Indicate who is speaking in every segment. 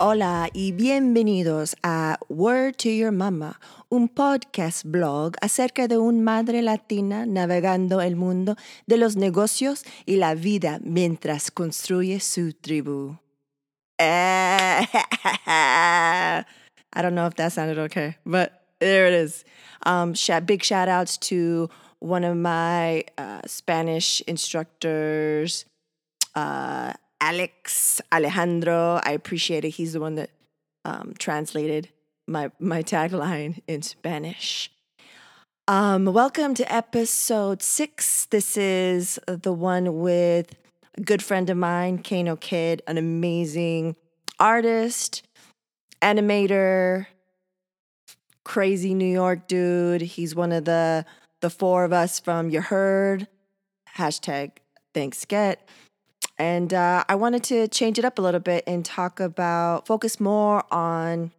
Speaker 1: Hola y bienvenidos a Word to Your Mama, un podcast blog acerca de una madre latina navegando el mundo de los negocios y la vida mientras construye su tribu. I don't know if that sounded okay, but there it is. Um, big shout outs to one of my uh, Spanish instructors, uh, Alex Alejandro. I appreciate it. He's the one that um, translated my my tagline in Spanish. Um, welcome to episode six. This is the one with a good friend of mine, Kano Kid, an amazing artist, animator, crazy New York dude. He's one of the the four of us from You Heard. Hashtag thanks get. And uh, I wanted to change it up a little bit and talk about, focus more on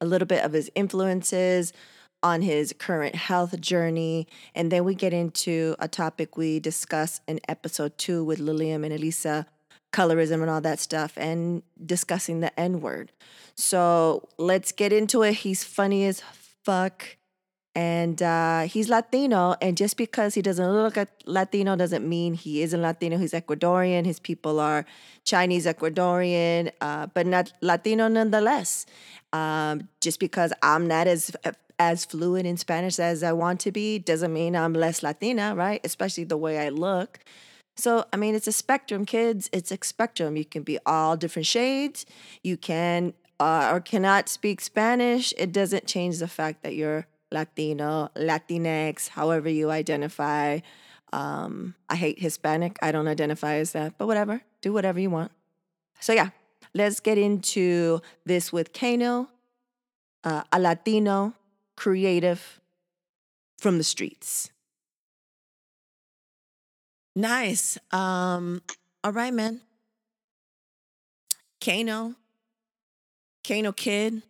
Speaker 1: a little bit of his influences, on his current health journey. And then we get into a topic we discuss in episode two with Lilium and Elisa colorism and all that stuff and discussing the N word. So let's get into it. He's funny as fuck and uh, he's Latino. And just because he doesn't look Latino doesn't mean he isn't Latino. He's Ecuadorian. His people are Chinese Ecuadorian, uh, but not Latino nonetheless. Um, just because I'm not as as fluent in Spanish as I want to be doesn't mean I'm less Latina, right? Especially the way I look. So, I mean, it's a spectrum, kids. It's a spectrum. You can be all different shades. You can uh, or cannot speak Spanish. It doesn't change the fact that you're Latino, Latinx, however you identify. Um, I hate Hispanic. I don't identify as that, but whatever. Do whatever you want. So, yeah, let's get into this with Kano, uh, a Latino creative from the streets. Nice. Um, all right, man. Kano, Kano Kid.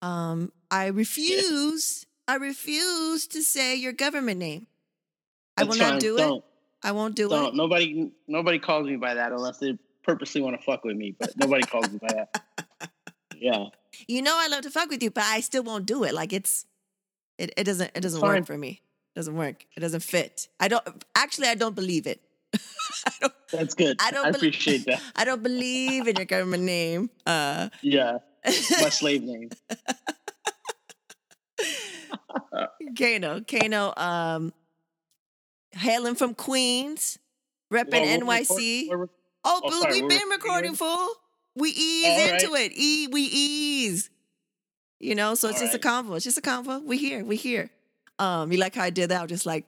Speaker 1: Um, I refuse I refuse to say your government name. I will not do Don't. it. I won't do Don't.
Speaker 2: it. Nobody nobody calls me by that unless they purposely want to fuck with me, but nobody calls me by that. Yeah.
Speaker 1: You know I love to fuck with you, but I still won't do it. Like it's it, it doesn't it doesn't work for me. It doesn't work. It doesn't fit. I don't actually I don't believe it.
Speaker 2: don't, That's good. I don't I appreciate that.
Speaker 1: I don't believe in your government name. Uh
Speaker 2: Yeah. My slave name.
Speaker 1: Kano, Kano, um, hailing from Queens, repping well, NYC. We're, oh, oh we've been recording, fool. We ease All into right. it. E, we ease. You know, so it's All just right. a convo. It's just a convo. We here. We here. Um, you like how I did that? I was just like,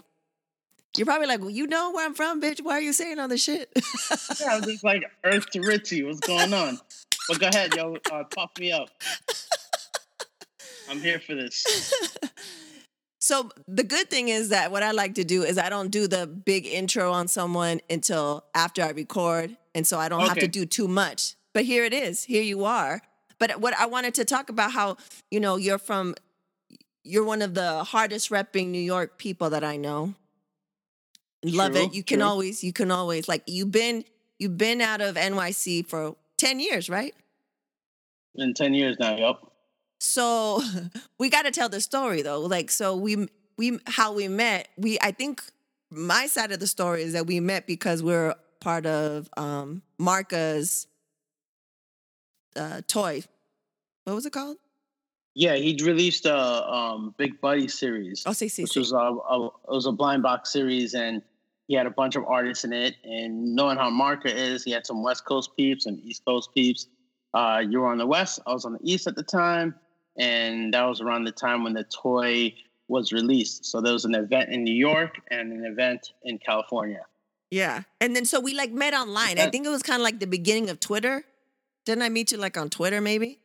Speaker 1: you're probably like, well, you know where I'm from, bitch. Why are you saying all this shit?
Speaker 2: yeah, I was just like Earth to Ritzy. What's going on? But go ahead, yo. Uh, pop me up. I'm here for this.
Speaker 1: So the good thing is that what I like to do is I don't do the big intro on someone until after I record, and so I don't okay. have to do too much. But here it is. Here you are. But what I wanted to talk about how you know you're from, you're one of the hardest repping New York people that I know. Love true, it. You can true. always, you can always like you've been you've been out of NYC for ten years, right?
Speaker 2: In ten years now. Yep.
Speaker 1: So we got to tell the story though. Like, so we we how we met. We I think my side of the story is that we met because we're part of um Marca's uh toy. What was it called?
Speaker 2: Yeah, he released a um, Big Buddy series.
Speaker 1: Oh, see, see,
Speaker 2: which was a, a, it was a blind box series, and he had a bunch of artists in it. And knowing how Marca is, he had some West Coast peeps and East Coast peeps. Uh, you were on the West, I was on the East at the time and that was around the time when the toy was released. So there was an event in New York and an event in California.
Speaker 1: Yeah. And then so we like met online. I think it was kind of like the beginning of Twitter. Didn't I meet you like on Twitter maybe?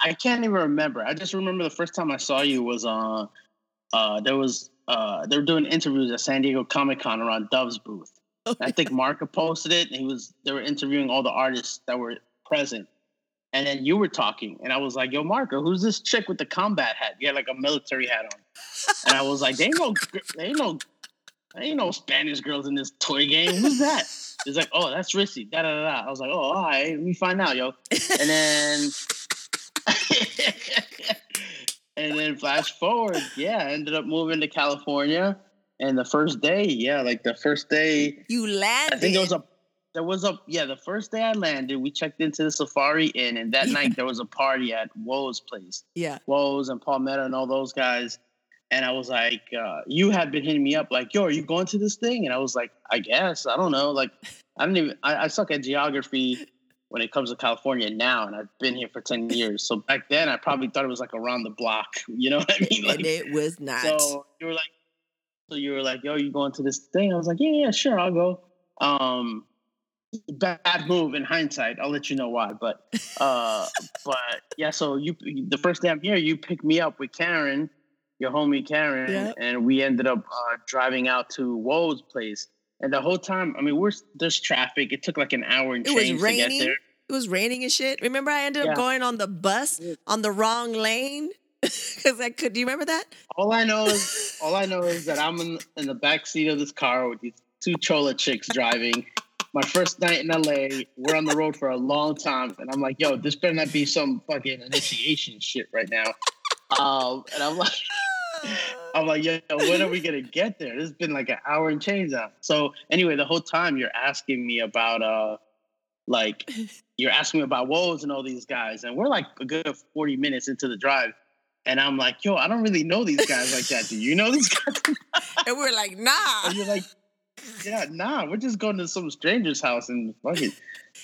Speaker 2: I can't even remember. I just remember the first time I saw you was on uh, uh there was uh they were doing interviews at San Diego Comic Con around Dove's booth. Oh, I think Marca posted it and he was they were interviewing all the artists that were present and then you were talking, and I was like, "Yo, Marco, who's this chick with the combat hat? You had like a military hat on." and I was like, "They ain't no, they ain't no, ain't no Spanish girls in this toy game. Who's that? It's like, oh, that's Rissy. Da da da. da. I was like, oh, all right, let me find out, yo. And then, and then flash forward, yeah, I ended up moving to California. And the first day, yeah, like the first day,
Speaker 1: You landed.
Speaker 2: I think it was a, there was a, yeah, the first day I landed, we checked into the Safari Inn, and that
Speaker 1: Yeah.
Speaker 2: night there was a party at Woe's place.
Speaker 1: yeah.
Speaker 2: Woes and Palmetto and all those guys. And I was like, uh, you had been hitting me up like, yo, are you going to this thing? And I was like, I guess. I don't know. Like, I don't even, I, I suck at geography when it comes to California now. And I've been here for 10 years. So back then, I probably thought it was like around the block. You know what I mean? Like,
Speaker 1: and it was not.
Speaker 2: so you were like, so you were like, yo, you going to this thing? I was like, yeah, yeah, sure, I'll go. Um, bad move in hindsight. I'll let you know why. But, uh, but yeah. So you, the first day I'm here, you picked me up with Karen, your homie Karen,
Speaker 1: Yeah.
Speaker 2: and we ended up uh, driving out to Woe's place. And the whole time, I mean, we're there's traffic. It took like an hour and
Speaker 1: It was
Speaker 2: change to get there.
Speaker 1: it was raining and shit. Remember, I ended up going on the bus on the wrong lane because I could. Do you remember that?
Speaker 2: All I know is all I know is that I'm in, in the back seat of this car with these two chola chicks driving. My first night in LA, we're on the road for a long time, and I'm like, "Yo, this better not be some fucking initiation shit right now." Um, and I'm like, I'm like, "Yo, when are we gonna get there?" This has been like an hour and change now. So anyway, the whole time you're asking me about uh, like you're asking me about woes and all these guys, and we're like a good 40 minutes into the drive. And I'm like, yo, I don't really know these guys like that. Do you know these guys?
Speaker 1: and we're like, nah.
Speaker 2: And you're like, yeah, nah, we're just going to some stranger's house and fuck it.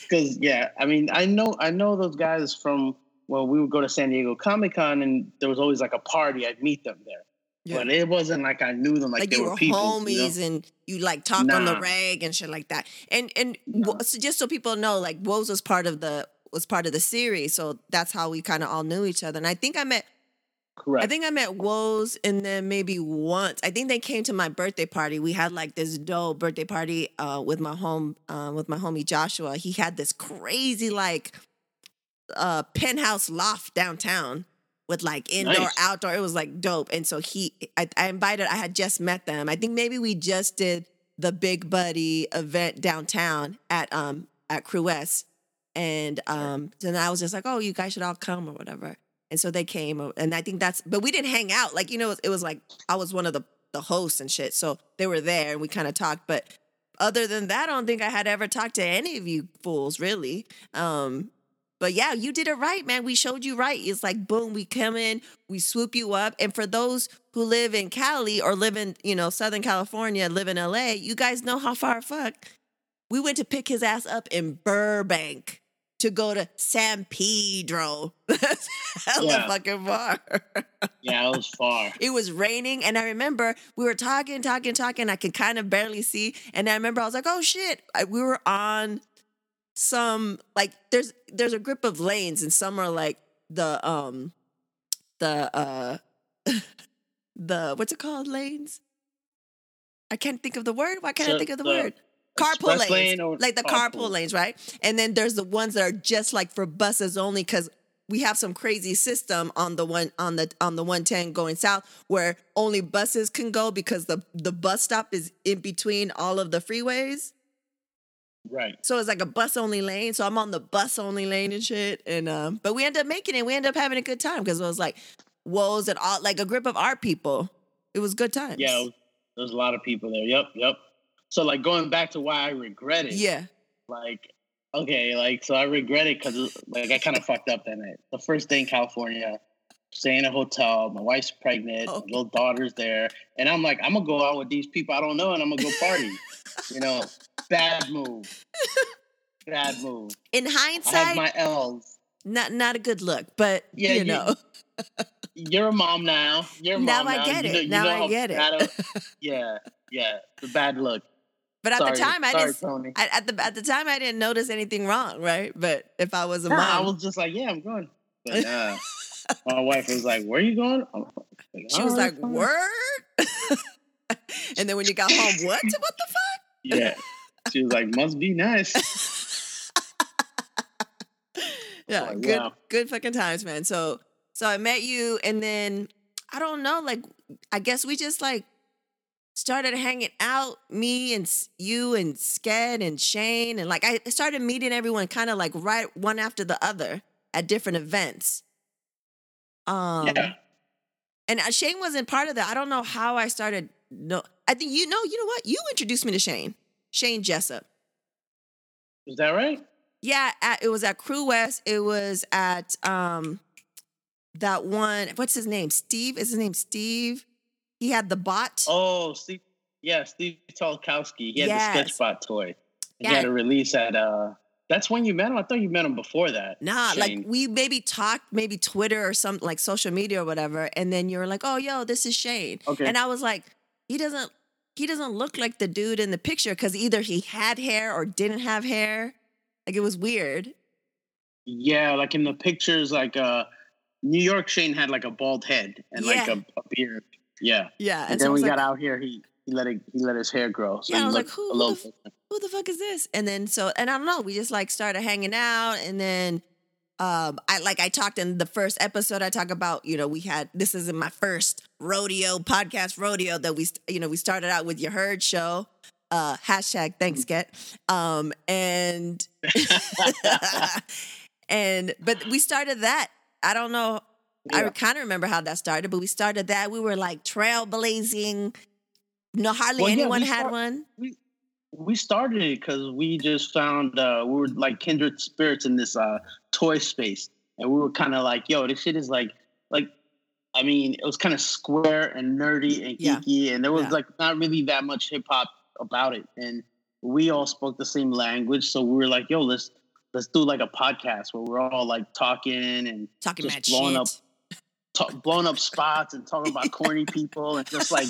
Speaker 2: Because yeah, I mean, I know, I know those guys from well, we would go to San Diego Comic Con, and there was always like a party. I'd meet them there,
Speaker 1: Yeah.
Speaker 2: but it wasn't like I knew them like,
Speaker 1: like
Speaker 2: they were,
Speaker 1: were
Speaker 2: people.
Speaker 1: homies
Speaker 2: you know?
Speaker 1: and you like talk on the rag and shit like that. And and
Speaker 2: Nah.
Speaker 1: so just so people know, like Woes was part of the was part of the series, so that's how we kind of all knew each other. And I think I met
Speaker 2: Correct.
Speaker 1: I think I met Woes and then maybe once. I think they came to my birthday party. We had like this dope birthday party uh, with my home uh, with my homie Joshua. He had this crazy like uh, penthouse loft downtown with like indoor,
Speaker 2: Nice.
Speaker 1: outdoor. It was like dope. And so he, I, I invited. I had just met them. I think maybe we just did the Big Buddy event downtown at um at Crues, and um then I was just like, oh, you guys should all come or whatever. And so they came, uh, and I think that's. But we didn't hang out. Like you know, it was like I was one of the the hosts and shit. So they were there, and we kind of talked. But other than that, I don't think I had ever talked to any of you fools really. Um, but yeah, you did it right, man. We showed you right. It's like boom, we come in, we swoop you up. And for those who live in Cali or live in, you know, Southern California, live in LA, you guys know how far fuck. We went to pick his ass up in Burbank to go to San Pedro. That's hella
Speaker 2: Yeah.
Speaker 1: fucking far.
Speaker 2: yeah, it was far.
Speaker 1: It was raining, and I remember we were talking, talking, talking. I could kind of barely see, and I remember I was like, "Oh shit!" I, we were on some like there's there's a group of lanes, and some are like the um the uh the what's it called lanes. I can't think of the word. Why can't I think of the,
Speaker 2: the
Speaker 1: word? Carpool lanes,
Speaker 2: lane or
Speaker 1: like the carpool.
Speaker 2: carpool?
Speaker 1: lanes, right? And then there's the ones that are just like for buses only because we have some crazy system on the one on the on the 110 going south where only buses can go because the the bus stop is in between all of the freeways.
Speaker 2: Right.
Speaker 1: So it's like a bus only lane. So I'm on the bus only lane and shit. And um, but we end up making it. We end up having a good time because it was like woes and all like a group of art people. It was good times.
Speaker 2: Yeah, it was- there's a lot of people there. Yep, yep. So like going back to why I regret it.
Speaker 1: Yeah.
Speaker 2: like okay like so i regret it because like i kind of fucked up that night the first day in california staying in a hotel my wife's pregnant
Speaker 1: Oh.
Speaker 2: my little daughter's there and i'm like i'm gonna go out with these people i don't know and i'm gonna go party you know bad move bad move
Speaker 1: In
Speaker 2: i have
Speaker 1: hindsight,
Speaker 2: my l's
Speaker 1: not not a good look, but
Speaker 2: Yeah,
Speaker 1: you
Speaker 2: you-
Speaker 1: know.
Speaker 2: you're a mom now you're a
Speaker 1: Now
Speaker 2: mom
Speaker 1: I
Speaker 2: now
Speaker 1: get
Speaker 2: You
Speaker 1: it.
Speaker 2: know-
Speaker 1: Now I get it.
Speaker 2: bad a- yeah yeah the bad look
Speaker 1: But at
Speaker 2: sorry,
Speaker 1: the time, I
Speaker 2: sorry,
Speaker 1: didn't.
Speaker 2: Tony.
Speaker 1: I, at the at the time, I didn't notice anything wrong, right? But if I was a mom,
Speaker 2: I was just like, yeah, I'm going. But nah. my wife was like, "Where are you going?" Like,
Speaker 1: she was
Speaker 2: "All
Speaker 1: like,
Speaker 2: fine."
Speaker 1: "Word." and then when you got home, what? What the fuck?
Speaker 2: Yeah. She was like, "Must be nice."
Speaker 1: Yeah,
Speaker 2: Like,
Speaker 1: good,
Speaker 2: wow.
Speaker 1: good fucking times, man. So, so I met you, and then I don't know, like, I guess we just like started hanging out, me and you and Sket and Shane, and like I started meeting everyone kind of like right one after the other at different events. Um,
Speaker 2: yeah.
Speaker 1: and uh, Shane wasn't part of that. I don't know how I started. No, I think you know. You know what? You introduced me to Shane, Shane Jessup.
Speaker 2: Is that right?
Speaker 1: Yeah, at, it was at Crewest. It was at um that one. What's his name? Steve. Is his name Steve? He had the bot.
Speaker 2: Oh, Steve. Yeah, Steve Talkowski. He had
Speaker 1: Yes.
Speaker 2: the Sketchbot toy. He
Speaker 1: Yeah.
Speaker 2: had a release at. uh That's when you met him. I thought you met him before that.
Speaker 1: Nah, like we maybe talked, maybe Twitter or some like social media or whatever, and then you're like, "Oh, yo, this is Shane,"
Speaker 2: Okay.
Speaker 1: and I was like, "He doesn't, he doesn't look like the dude in the picture because either he had hair or didn't have hair. Like it was weird.
Speaker 2: Yeah, like in the pictures, like uh New York Shane had like a bald head and like a, a beard. Yeah.
Speaker 1: Yeah,
Speaker 2: And,
Speaker 1: so I
Speaker 2: then we
Speaker 1: was
Speaker 2: got out here, he he let it he let his hair grow. So
Speaker 1: Yeah, I was like, who- who the who the fuck is this? And then so, and I don't know, we just like started hanging out, and then. Um, I like I talked in the first episode. I talk about you know we had this is in my first rodeo podcast rodeo that we you know we started out with your herd show, uh, hashtag thanks get, um, and and but we started that. I don't know. I kind of remember how that started, but we started that. We were like trailblazing. No, hardly
Speaker 2: Well,
Speaker 1: anyone
Speaker 2: we
Speaker 1: had
Speaker 2: start-
Speaker 1: one.
Speaker 2: we started it because we just found uh, we were like kindred spirits in this uh, toy space, and we were kind of like, "Yo, this shit is like, like, I mean, it was kind of square and nerdy and
Speaker 1: Yeah.
Speaker 2: geeky, and there was
Speaker 1: Yeah.
Speaker 2: like not really that much hip hop about it, and we all spoke the same language, so we were like, "Yo, let's let's do like a podcast where we're all like talking and
Speaker 1: Talking
Speaker 2: just blowing
Speaker 1: shit.
Speaker 2: up talk, blowing up spots and talking about corny people and just like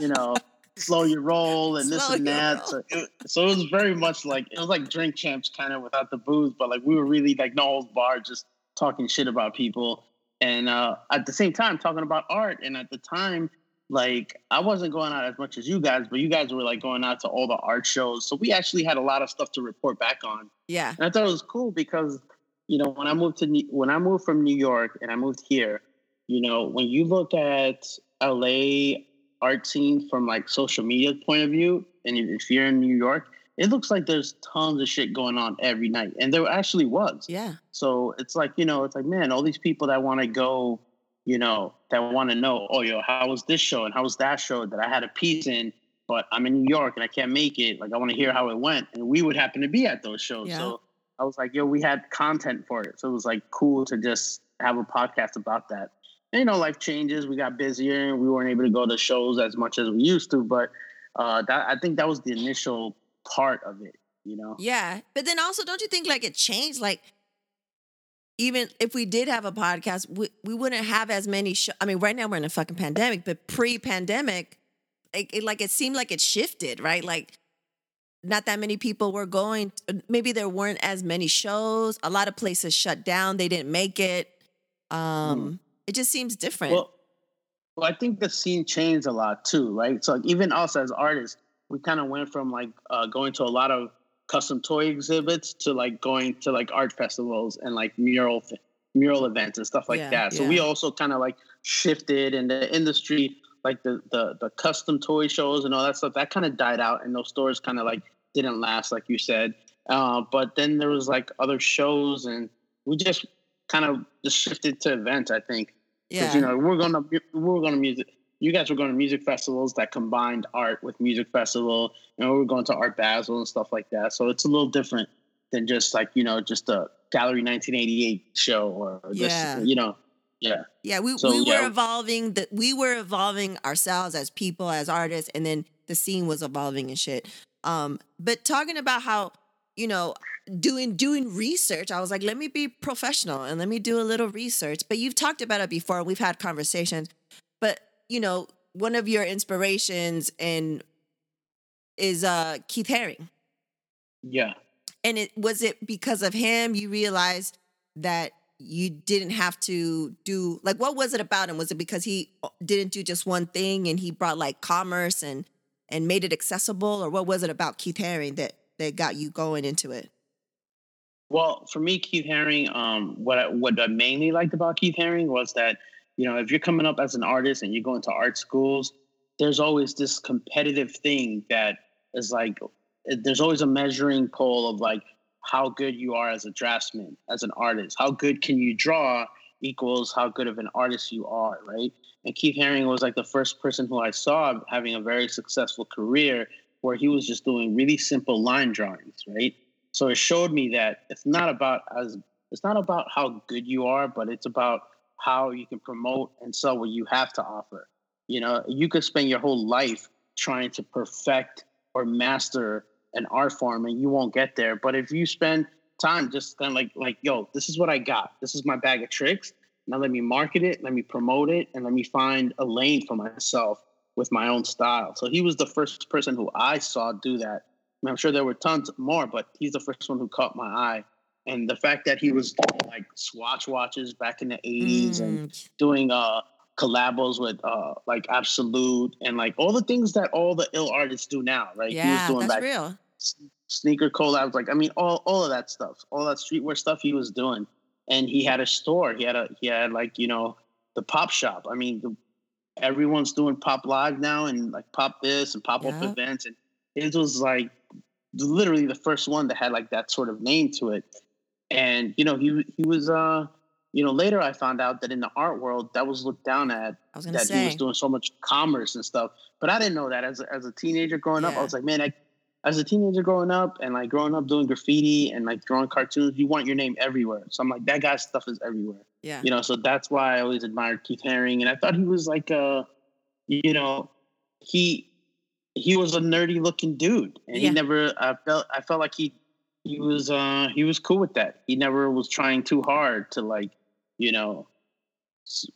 Speaker 2: you know slow your roll and this and that. So it, so it was very much like it was like drink champs kind of without the booze, but like we were really like no holds bar, just talking shit about people and uh, at the same time talking about art. And at the time, like I wasn't going out as much as you guys, but you guys were like going out to all the art shows, so we actually had a lot of stuff to report back on.
Speaker 1: Yeah.
Speaker 2: And I thought it was cool because, you know, when I moved to New- when I moved from New York and I moved here, you know, when you look at LA art scene from like social media point of view, and if you're in New York, it looks like there's tons of shit going on every night, and there actually was.
Speaker 1: Yeah.
Speaker 2: So it's like you know, it's like man, all these people that want to go, you know, that want to know, oh yo, how was this show and how was that show that I had a piece in, but I'm in New York and I can't make it. Like I want to hear how it went, and we would happen to be at those shows.
Speaker 1: Yeah.
Speaker 2: So I was like, yo, we had content for it, so it was like cool to just have a podcast about that. And, you know, life changes. We got busier, and we weren't able to go to shows as much as we used to. But uh, that I think that was the initial part of it. You know.
Speaker 1: Yeah. But then also, don't you think like it changed? Like, even if we did have a podcast, we, we wouldn't have as many. shows. I mean, right now we're in a fucking pandemic, but pre-pandemic, it, it like it seemed like it shifted, right? Like, not that many people were going. Maybe there weren't as many shows. A lot of places shut down. They didn't make it. Um, It just seems different.
Speaker 2: Well, well, I think the scene changed a lot too, right? So like, even us as artists, we kind of went from like uh, going to a lot of custom toy exhibits to like going to like art festivals and like mural mural events and stuff like
Speaker 1: Yeah,
Speaker 2: that. So
Speaker 1: yeah.
Speaker 2: we also kind of like shifted in the industry, like the the the custom toy shows and all that stuff. That kind of died out, and those stores kind of like didn't last, like you said. Uh, but then there was like other shows, and we just kind of just shifted to events. I think.
Speaker 1: Yeah.
Speaker 2: You know we're gonna we're gonna music. You guys were going to music festivals that combined art with music festival, and we were going to Art Basel and stuff like that. So it's a little different than just like you know just a Gallery 1988 show or just
Speaker 1: Yeah.
Speaker 2: you know yeah
Speaker 1: Yeah, we,
Speaker 2: So,
Speaker 1: we were
Speaker 2: yeah.
Speaker 1: evolving. That we were evolving ourselves as people, as artists, and then the scene was evolving and shit. Um, but talking about how you know doing doing research, I was like, let me be professional and let me do a little research. But you've talked about it before. We've had conversations. But you know, one of your inspirations and is uh Keith Haring.
Speaker 2: yeah.
Speaker 1: And it was it because of him you realized that you didn't have to do like what was it about him? Was it because he uh, didn't do just one thing and he brought like commerce and and made it accessible, or what was it about Keith Haring that that got you going into it?
Speaker 2: Well, for me, Keith Haring, um, what I, what I mainly liked about Keith Haring was that you know if you're coming up as an artist and you're going to art schools, there's always this competitive thing that is like there's always a measuring pole of like how good you are as a draftsman, as an artist. How good can you draw equals how good of an artist you are, right? And Keith Haring was like the first person who I saw having a very successful career where he was just doing really simple line drawings, right? So it showed me that it's not about as it's not about how good you are, but it's about how you can promote and sell what you have to offer. You know, you could spend your whole life trying to perfect or master an art form and you won't get there. But if you spend time just kind of like like, yo, this is what I got. This is my bag of tricks. Now let me market it, let me promote it, and let me find a lane for myself with my own style. So he was the first person who I saw do that. I am sure there were tons more, but he's the first one who caught my eye. And the fact that he was doing like Swatch watches back in the 80s mm. and doing uh collabos with uh like Absolut and like all the things that all the ill artists do now, right?
Speaker 1: Yeah, he was doing that's real.
Speaker 2: Sneaker collabs, like I mean, all all of that stuff, all that streetwear stuff he was doing, and he had a store. He had a he had like you know the pop shop. I mean, the, everyone's doing pop live now and like pop this and pop up events, and his was like literally the first one that had like that sort of name to it. And you know, he he was uh you know, later I found out that in the art world that was looked down at. that
Speaker 1: say.
Speaker 2: he was doing so much commerce and stuff. But I didn't know that as a, as a teenager growing yeah. up. I was like, man, I, as a teenager growing up and like growing up doing graffiti and like drawing cartoons, you want your name everywhere. So I'm like, that guy's stuff is everywhere.
Speaker 1: Yeah.
Speaker 2: You know, so that's why I always admired Keith Haring. And I thought he was like a, you know, he he was a nerdy looking dude. And yeah. he never I felt I felt like he he was uh he was cool with that. He never was trying too hard to like you know,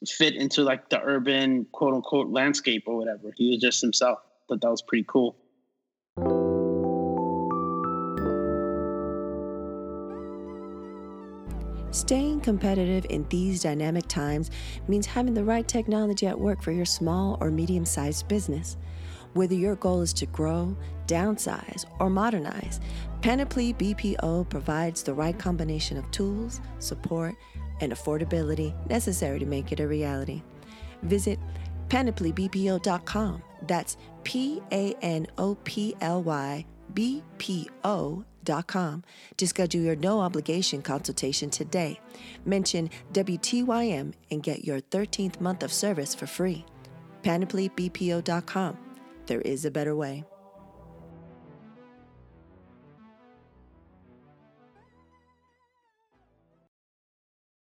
Speaker 2: fit into like the urban quote unquote landscape or whatever. He was just himself. But that was pretty cool.
Speaker 1: Staying competitive in these dynamic times means having the right technology at work for your small or medium sized business. Whether your goal is to grow, downsize, or modernize, Panoply BPO provides the right combination of tools, support, and affordability necessary to make it a reality. Visit panoplybpo.com. That's P A N O P L Y B P O dot com to schedule your no obligation consultation today. Mention WTYM and get your 13th month of service for free. PanoplyBPO.com. There is a better way.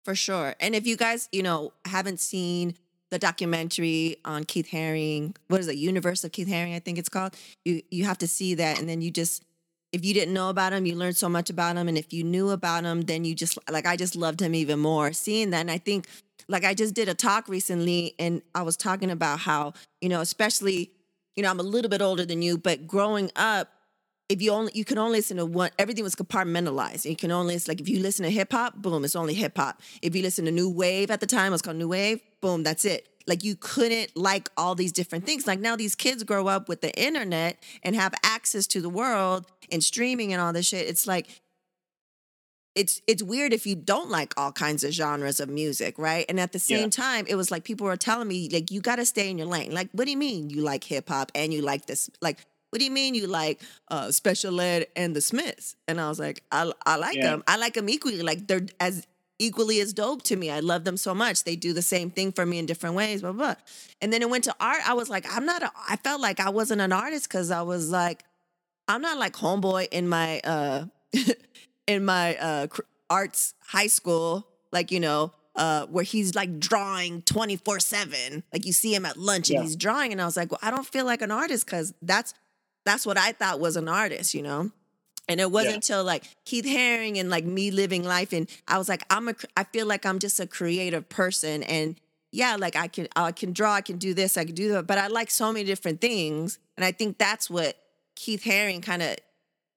Speaker 1: for sure. And if you guys, you know, haven't seen the documentary on Keith Haring, what is it, Universe of Keith Haring, I think it's called. You you have to see that, and then you just, if you didn't know about him, you learned so much about him, and if you knew about him, then you just like I just loved him even more. Seeing that, and I think like I just did a talk recently, and I was talking about how you know, especially you know, I'm a little bit older than you, but growing up if you only you can only listen to one everything was compartmentalized. You can only it's like if you listen to hip hop boom it's only hip hop. If you listen to new wave at the time it was called new wave boom that's it. Like you couldn't like all these different things. Like now these kids grow up with the internet and have access to the world and streaming and all this shit. It's like it's it's weird if you don't like all kinds of genres of music, right? And at the same yeah. time, it was like people were telling me like you got to stay in your lane. Like, what do you mean you like hip hop and you like this? Like, what do you mean you like uh, Special Ed and the Smiths? And I was like, I, I like yeah. them. I like them equally. Like they're as equally as dope to me. I love them so much. They do the same thing for me in different ways, blah, blah. And then it went to art. I was like, I'm not, a, I felt like I wasn't an artist because I was like, I'm not like homeboy in my, uh, in my uh, arts high school, like, you know, uh, where he's like drawing 24 7. Like you see him at lunch yeah. and he's drawing. And I was like, well, I don't feel like an artist because that's that's what I thought was an artist, you know? And it wasn't yeah. until like Keith Haring and like me living life. And I was like, I'm a, I feel like I'm just a creative person. And yeah, like I can, I can draw, I can do this, I can do that. But I like so many different things. And I think that's what Keith Haring kind of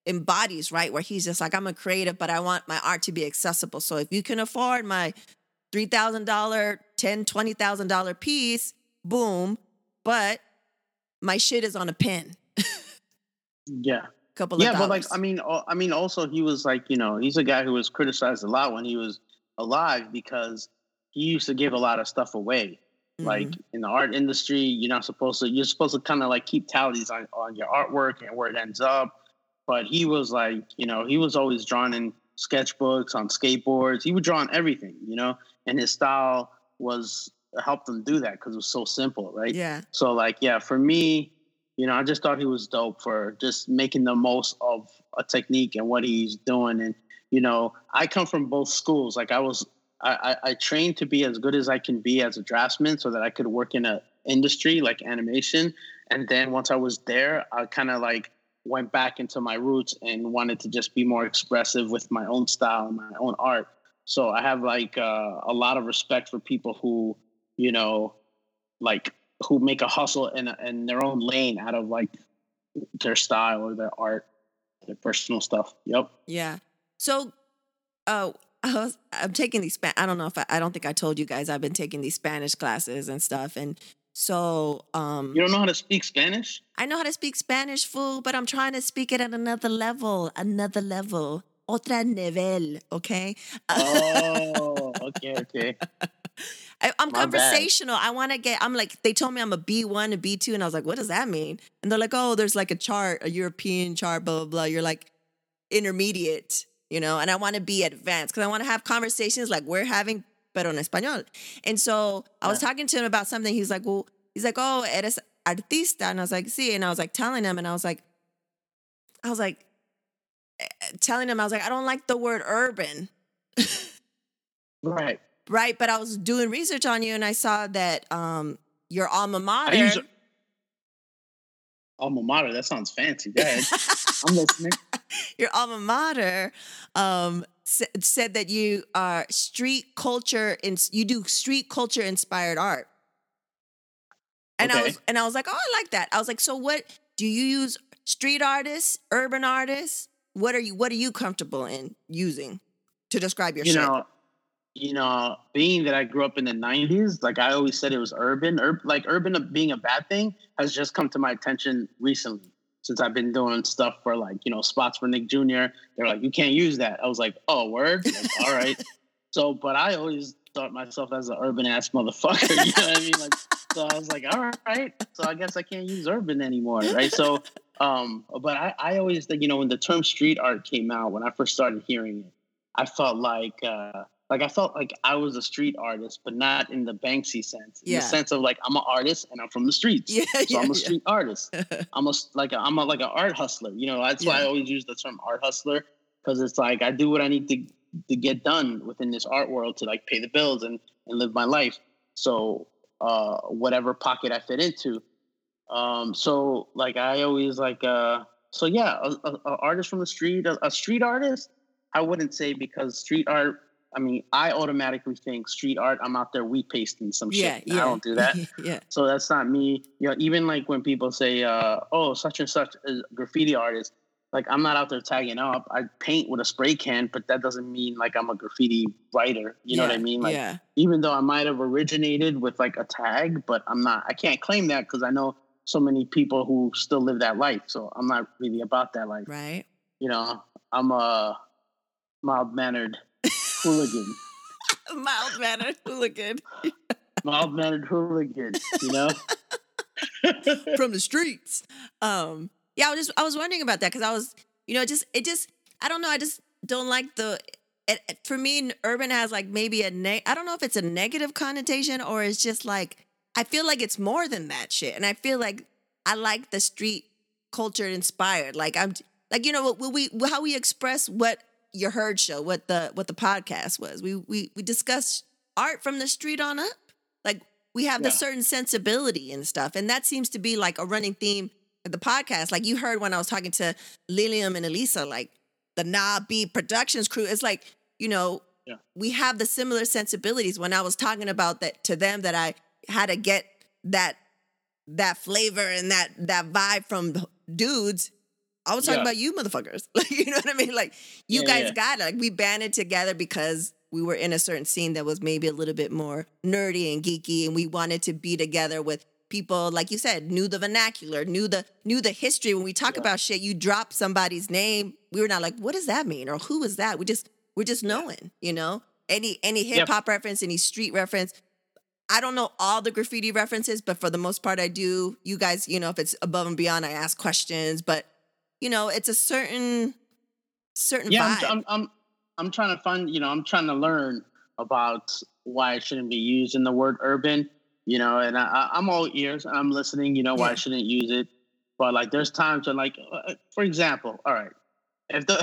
Speaker 1: embodies, right? Where he's just like, I'm a creative, but I want my art to be accessible. So if you can afford my $3,000, $10,000, $20,000 piece, boom. But my shit is on a pin.
Speaker 2: Yeah.
Speaker 1: A couple
Speaker 2: yeah, but like I mean, I mean, also he was like you know he's a guy who was criticized a lot when he was alive because he used to give a lot of stuff away. Like
Speaker 1: Mhm.
Speaker 2: in the art industry, you're not supposed to. You're supposed to kind of like keep tallies on on your artwork and where it ends up. But he was like, you know, he was always drawing in sketchbooks on skateboards. He would draw on everything, you know, and his style was helped him do that because it was so simple, right?
Speaker 1: yeah.
Speaker 2: So like, yeah, for me, you know, I just thought he was dope for just making the most of a technique and what he's doing. And you know, I come from both schools. Like I was, I, I, I trained to be as good as I can be as a draftsman, so that I could work in a industry like animation. And then once I was there, I kind of like went back into my roots and wanted to just be more expressive with my own style and my own art. So I have like uh, a lot of respect for people who, you know, like who make a hustle in, in their own lane out of like their style or their art, their personal stuff. Yep.
Speaker 1: Yeah. So, uh, I was, I'm taking these. I don't know if I, I don't think I told you guys I've been taking these Spanish classes and stuff, and so um,
Speaker 2: You don't know how to speak Spanish?
Speaker 1: I know how to speak Spanish, fool, but I'm trying to speak it at another level, another level, otra nivel. Okay.
Speaker 2: Oh, okay, okay.
Speaker 1: I, I'm
Speaker 2: My bad.
Speaker 1: conversational. I want to get. I'm like they told me I'm a B1, a B2, and I was like, what does that mean? And they're like, oh, there's like a chart, a European chart, blah blah blah. You're like intermediate, you know. And I want to be advanced because I want to have conversations like we're having, pero en español. And so I was talking to him about something. He's like, well, he's like, oh, eres artista, and I was like, sí, and I was like telling him, and I was like, I was like eh, telling him, I was like, I don't like the word urban.
Speaker 2: Right.
Speaker 1: Right, but I was doing research on you and I saw that um your alma mater.
Speaker 2: I use alma mater. That sounds fancy. Go. I'm listening.
Speaker 1: your alma mater um sa- said that you are street culture and you do street culture inspired art. And I was and I was like, "Oh, I like that." I was like, "So what do you use street artists, urban artists? What are you what are you comfortable in using to describe your
Speaker 2: you
Speaker 1: shit?"
Speaker 2: know, you know, being that I grew up in the '90s, like I always said, it was urban. Ur- like urban being a bad thing has just come to my attention recently since I've been doing stuff for like you know spots for Nick Jr. They're like, you can't use that. I was like, oh, word. Like, all right. So, but I always thought myself as an urban ass motherfucker. You know what I mean? Like, so I was like, all right. So I guess I can't use urban anymore, right? So, um, but I, I always think, you know, when the term street art came out, when I first started hearing it, I felt like, uh, like I felt like I was a street artist, but not in the Banksy sense. In
Speaker 1: Yeah.
Speaker 2: the sense of like I'm an artist and I'm from the streets.
Speaker 1: Yeah,
Speaker 2: So
Speaker 1: yeah,
Speaker 2: I'm a
Speaker 1: yeah.
Speaker 2: street artist. I'm a like a, I'm a, like an art hustler. You know, that's why I always use the term art hustler because it's like I do what I need to to get done within this art world to like pay the bills and and live my life. So uh, whatever pocket I fit into. Um, so like I always like uh, so yeah, a, a, a artist from the street, a, a street artist. I wouldn't say because street art. I mean, I automatically think street art. I'm out there wheat pasting some
Speaker 1: yeah,
Speaker 2: shit.
Speaker 1: yeah.
Speaker 2: I don't do that.
Speaker 1: yeah.
Speaker 2: So that's not me. You know, even like when people say, uh, "Oh, such and such is a graffiti artist," like I'm not out there tagging up. I paint with a spray can, but that doesn't mean like I'm a graffiti writer. You know what I mean? Like
Speaker 1: yeah.
Speaker 2: even though I might have originated with like a tag, but I'm not. I can't claim that because I know so many people who still live that life. So I'm not really about that life.
Speaker 1: Right.
Speaker 2: You know, I'm a mild mannered hooligan.
Speaker 1: Mild mannered hooligan
Speaker 2: Mild mannered hooligan. You know.
Speaker 1: from the streets. Um, yeah, I was just I was wondering about that because I was, you know, just it just I don't know. I just don't like the. It, for me, urban has like maybe a ne- I don't know if it's a negative connotation or it's just like I feel like it's more than that shit, and I feel like I like the street culture inspired. Like I'm like you know what we how we express what your herd show, what the what the podcast was. We we we discussed art from the street on up. Like we have the
Speaker 2: Yeah.
Speaker 1: certain sensibility and stuff, and that seems to be like a running theme of the podcast. Like you heard when I was talking to Lilium and Elisa, like the Nah Productions crew. It's like you know
Speaker 2: Yeah.
Speaker 1: we have the similar sensibilities. When I was talking about that to them, that I had to get that that flavor and that that vibe from dudes. I was talking
Speaker 2: Yeah.
Speaker 1: about you motherfuckers. Like, you know what I mean? Like you
Speaker 2: Yeah,
Speaker 1: guys
Speaker 2: yeah.
Speaker 1: got it. Like we banded together because we were in a certain scene that was maybe a little bit more nerdy and geeky and we wanted to be together with people like you said knew the vernacular knew the knew the history when we talk about shit you drop somebody's name we were not like what does that mean or who is that we just we're just knowing you know any any hip hop reference any street reference I don't know all the graffiti references, but for the most part, I do. You guys, you know, if it's above and beyond, I ask questions, but you know, it's a certain certain
Speaker 2: yeah,
Speaker 1: vibe.
Speaker 2: I'm, I'm, I'm, I'm trying to find, you know, I'm trying to learn about why it shouldn't be used in the word urban, you know, and I, I'm all ears. I'm listening, you know, why
Speaker 1: Yeah.
Speaker 2: I shouldn't use it. But like, there's times when, like, uh, for example, all right, if the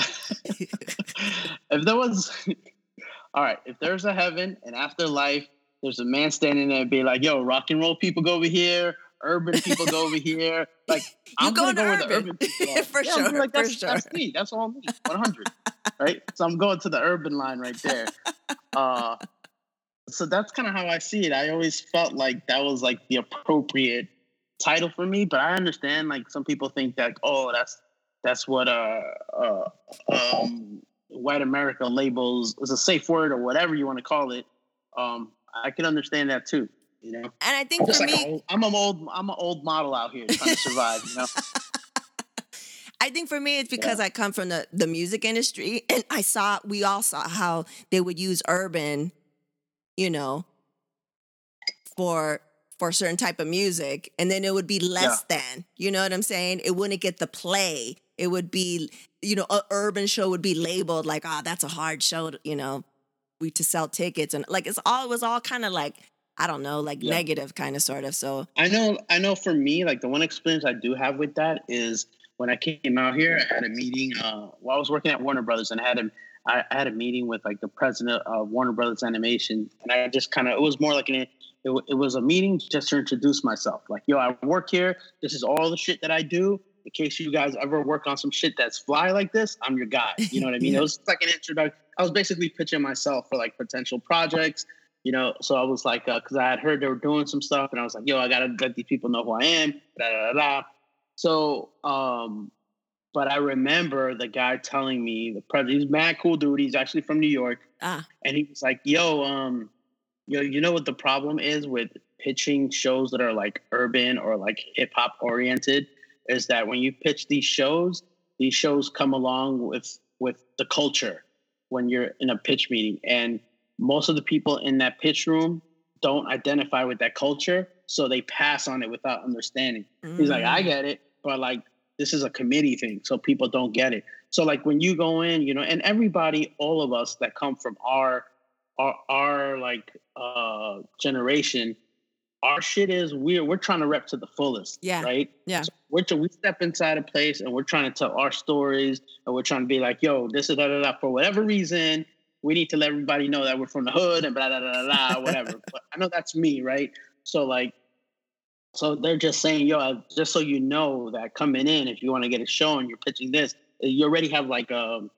Speaker 2: if there was, all right, if there's a heaven and afterlife, there's a man standing there and be like, "Yo, rock and roll people go over here, urban people go over here." Like,
Speaker 1: You
Speaker 2: I'm
Speaker 1: going
Speaker 2: gonna go
Speaker 1: to
Speaker 2: where the
Speaker 1: urban.
Speaker 2: urban people are.
Speaker 1: For
Speaker 2: Yeah,
Speaker 1: sure,
Speaker 2: Like,
Speaker 1: for
Speaker 2: that's,
Speaker 1: sure.
Speaker 2: that's me. That's all me. 100. right. So I'm going to the urban line right there. Uh, so that's kind of how I see it. I always felt like that was like the appropriate title for me, but I understand like some people think that oh that's that's what uh, uh um white America labels is a safe word or whatever you want to call it. Um, I can understand that too. You know,
Speaker 1: and I think
Speaker 2: Just
Speaker 1: for
Speaker 2: like
Speaker 1: me,
Speaker 2: oh, old- I'm an old I'm an old model out here trying to survive. You know,
Speaker 1: I think for me, it's because I come from the, the music industry and I saw, we all saw how they would use urban, you know, for for a certain type of music and then it would be less than you know what i'm saying? It wouldn't get the play. It would be you know a urban show would be labeled like oh that's a hard show to, you know we to sell tickets and like it's all it was all kind of like i don't know like
Speaker 2: Yeah.
Speaker 1: negative kind of sort of so
Speaker 2: I know I know for me, like the one experience I do have with that is when I came out here, I had a meeting. Uh, while I was working at Warner Brothers, and I had a I, had a meeting with like the president of Warner Brothers Animation, and I just kind of it was more like an it, it was a meeting just to introduce myself. Like, yo, I work here. This is all the shit that I do. In case you guys ever work on some shit that's fly like this, I'm your guy. You know what I mean?
Speaker 1: Yeah.
Speaker 2: It was like an introduction. I was basically pitching myself for like potential projects. You know, so I was like, because I had heard they were doing some stuff, and I was like, yo, I gotta let these people know who I am. Da da da. da. So, um, but I remember the guy telling me the president. He's mad cool dude. He's actually from New York
Speaker 1: ah
Speaker 2: and he was like, "Yo, um, yo, you know what the problem is with pitching shows that are like urban or like hip hop oriented is that when you pitch these shows, these shows come along with with the culture when you're in a pitch meeting, and most of the people in that pitch room don't identify with that culture, so they pass on it without understanding." He's like, I
Speaker 1: Mm.
Speaker 2: get it, but like this is a committee thing, so people don't get it. So like when you go in, you know, and everybody, all of us that come from our our our like uh generation, our shit is we're we're trying to rep to the fullest.
Speaker 1: Yeah.
Speaker 2: Right.
Speaker 1: Yeah.
Speaker 2: So we're to, we step inside a place and we're trying to tell our stories and we're trying to be like, yo, this is da da da. For whatever reason, we need to let everybody know that we're from the hood and blah blah blah blah, whatever. but I know that's me, right? So like so they're just saying, yo, uh, just so you know that coming in, if you want to get a show and you're pitching this, uh, you already have like um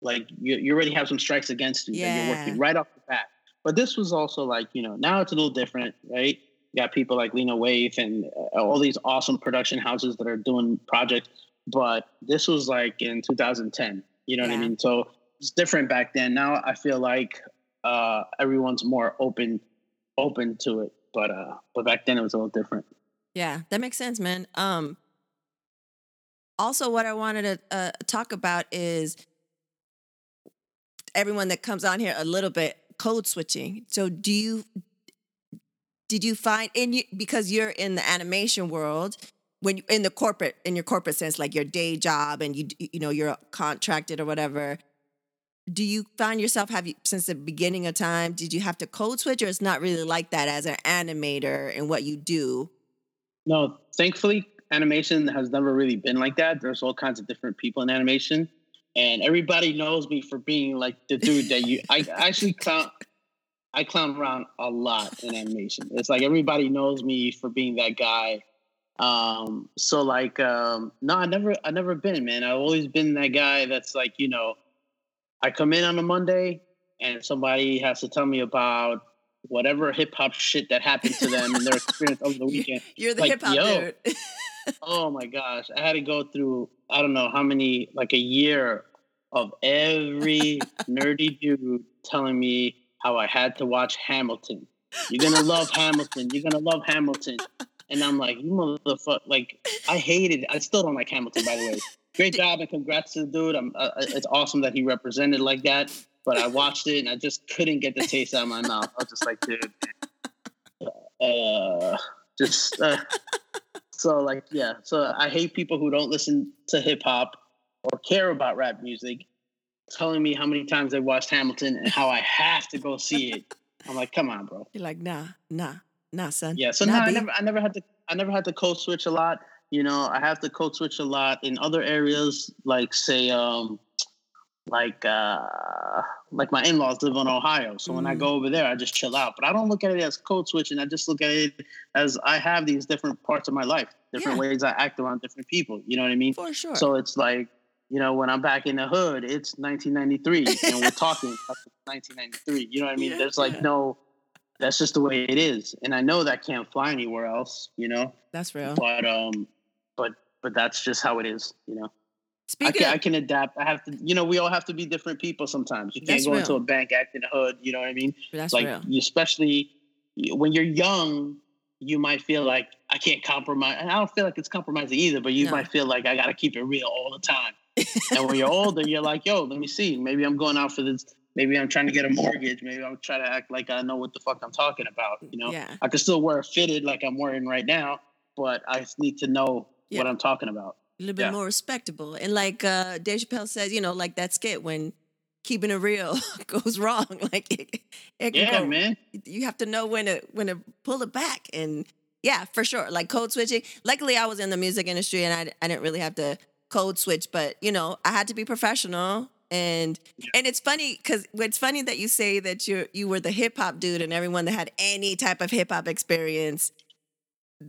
Speaker 2: like you, you already have some strikes against you that you're
Speaker 1: Yeah.
Speaker 2: working right off the bat. But this was also like, you know, now it's a little different, right? You got people like Lena Waithe and uh, all these awesome production houses that are doing projects. But this was like in 2010, you know what I mean? So it's different back then. Now I feel like uh, everyone's more open open to it. But uh, but back then it was a little different.
Speaker 1: Yeah, that makes sense, man. Um, also, what I wanted to uh, talk about is everyone that comes on here a little bit code switching. So, do you did you find in you because you're in the animation world when you in the corporate in your corporate sense, like your day job and you you know you're contracted or whatever? Do you find yourself have you since the beginning of time? Did you have to code switch, or it's not really like that as an animator and what you do?
Speaker 2: No, thankfully, animation has never really been like that. There's all kinds of different people in animation, and everybody knows me for being like the dude that you. I actually clown. I clown around a lot in animation. It's like everybody knows me for being that guy. Um, so like, um, no, I never, I never been, man. I've always been that guy that's like, you know, I come in on a Monday and somebody has to tell me about whatever hip hop shit that happened to them and their experience over the weekend.
Speaker 1: You're the
Speaker 2: Like,
Speaker 1: hip hop dude.
Speaker 2: oh my gosh i had to go through i don't know how many like a year of every nerdy dude telling me how i had to watch hamilton. You're gonna love hamilton. You're gonna love hamilton. And i'm like you motherfucker like i hated i still don't like hamilton by the way great job and congrats to the dude i'm uh, it's awesome that he represented like that but i watched it and i just couldn't get the taste out of my mouth i was just like dude uh, just uh, so like yeah. So I hate people who don't listen to hip hop or care about rap music, telling me how many times they watched Hamilton and how I have to go see it. I'm like, come on, bro.
Speaker 1: You're like, nah, nah, nah, son.
Speaker 2: Yeah. So
Speaker 1: nah,
Speaker 2: no, I never, I never had to, I never had to code switch a lot. You know, I have to code switch a lot in other areas, like say, um, like uh like my in-laws live in ohio so when i
Speaker 1: Mm.
Speaker 2: go over there i just chill out but i don't look at it as code switching i just look at it as i have these different parts of my life different
Speaker 1: Yeah.
Speaker 2: ways i act around different people you know what i mean
Speaker 1: For sure.
Speaker 2: so it's like you know when i'm back in the hood it's 1993 and we're talking about 1993 you know what i mean there's
Speaker 1: Yeah.
Speaker 2: like no that's just the way it is and i know that can't fly anywhere else you know
Speaker 1: That's real.
Speaker 2: but um but but that's just how it is you know I
Speaker 1: Speaking
Speaker 2: can, I can adapt. I have to, you know, we all have to be different people sometimes. You can't go into a bank acting a hood. You know what I mean?
Speaker 1: that's
Speaker 2: like,
Speaker 1: real.
Speaker 2: especially when you're young, you might feel like I can't compromise. And I don't feel like it's compromising either, but you
Speaker 1: No.
Speaker 2: might feel like I got to keep it real all the time. and when you're older, you're like, yo, let me see. Maybe I'm going out for this. Maybe I'm trying to get a mortgage. Maybe I'm trying to act like I know what the fuck I'm talking about. You know,
Speaker 1: Yeah.
Speaker 2: I can still wear a fitted like I'm wearing right now, but I need to know
Speaker 1: Yeah.
Speaker 2: what I'm talking about.
Speaker 1: a little bit
Speaker 2: Yeah.
Speaker 1: more respectable. And like uh, Dave Chappelle says, you know, like that skit when keeping it real goes wrong. Like it, it
Speaker 2: Yeah,
Speaker 1: go,
Speaker 2: man.
Speaker 1: you have to know when to when to pull it back. And yeah, for sure. Like code switching. Luckily, I was in the music industry and I, I didn't really have to code switch, but you know, I had to be professional. And and it's funny because it's funny that you say that you you were the hip hop dude and everyone that had any type of hip hop experience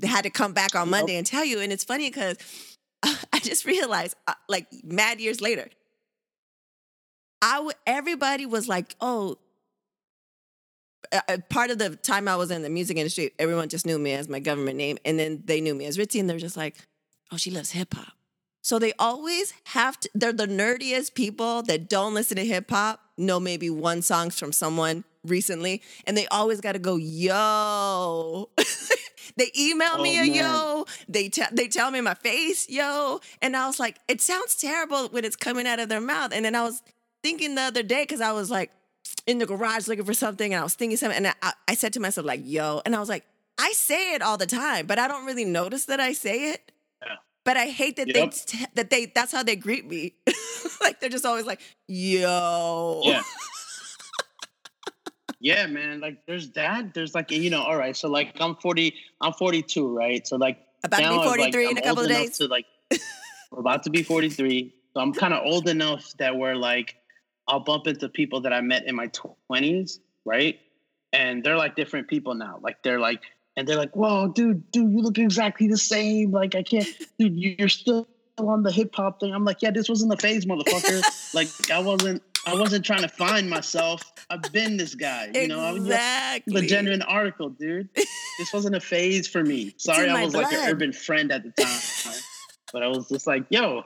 Speaker 1: had to come back on. Monday and tell you. And it's funny because I just realized, uh, like mad years later, I w- everybody was like, "Oh." uh, Part of the time I was in the music industry, everyone just knew me as my government name, and then they knew me as Ritzy, and they're just like, "Oh, she loves hip hop." So they always have to. They're the nerdiest people that don't listen to hip hop. Know maybe one song from someone recently, and they always got to go, "Yo." they email
Speaker 2: Oh,
Speaker 1: me a
Speaker 2: man.
Speaker 1: yo. They te- they tell me my face, yo, and I was like, it sounds terrible when it's coming out of their mouth. And then I was thinking the other day because I was like in the garage looking for something, and I was thinking something, and I, I said to myself like, yo, and I was like, I say it all the time, but I don't really notice that I say it.
Speaker 2: Yeah.
Speaker 1: But I hate that
Speaker 2: Yep.
Speaker 1: they that they that's how they greet me. like they're just always like, yo.
Speaker 2: Yeah. yeah, man. Like there's that. There's like you know, all right. So like I'm 40, I'm 42, right? So like
Speaker 1: About to be
Speaker 2: I'm, like,
Speaker 1: 43 in a couple of days.
Speaker 2: To like we're about to be 43. So I'm kind of old enough that we're like I'll bump into people that I met in my 20s, right? And they're like different people now. Like they're like and they're like, "Whoa, dude, dude, you look exactly the same. Like I can't, dude, you- you're still on the hip hop thing." I'm like, "Yeah, this wasn't the phase, motherfucker. like I wasn't, I wasn't trying to find myself. I've been this guy. You know, I was
Speaker 1: exactly.
Speaker 2: a genuine article, dude. This wasn't a phase for me. Sorry, I was like
Speaker 1: blood.
Speaker 2: an urban friend at the time, but I was just like, yo,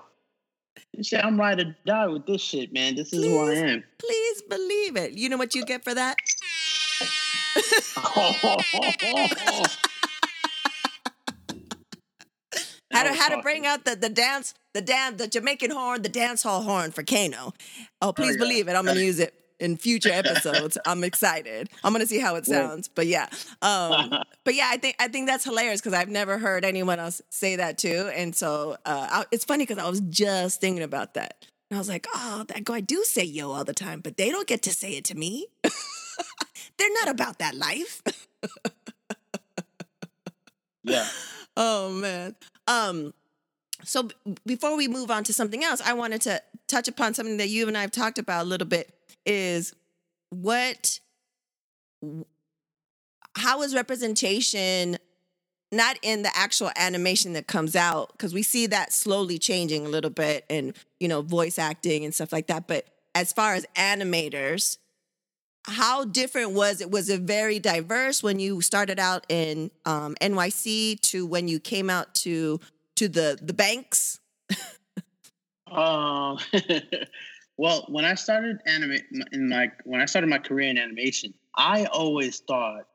Speaker 2: shit, I'm ride or die with this shit, man. This is who I am.
Speaker 1: Please believe it. You know what you get for that? Oh, oh, oh, How to how to bring out the the dance the dance the Jamaican horn the dance hall horn for Kano. Oh, please
Speaker 2: yeah.
Speaker 1: believe it. I'm gonna use it in future episodes. I'm excited. I'm gonna see how it sounds. But yeah, um, but yeah, I think I think that's hilarious because I've never heard anyone else say that too. And so uh, I, it's funny because I was just thinking about that. And I was like, oh, that guy do say yo all the time, but they don't get to say it to me. They're not about that life.
Speaker 2: yeah.
Speaker 1: Oh man. Um so b- before we move on to something else, I wanted to touch upon something that you and I have talked about a little bit is what how is representation not in the actual animation that comes out? Because we see that slowly changing a little bit and you know voice acting and stuff like that but as far as animators how different was it was it very diverse when you started out in um, nyc to when you came out to to the the banks
Speaker 2: Um, well, when I started animate in my when I started my career in animation, I always thought,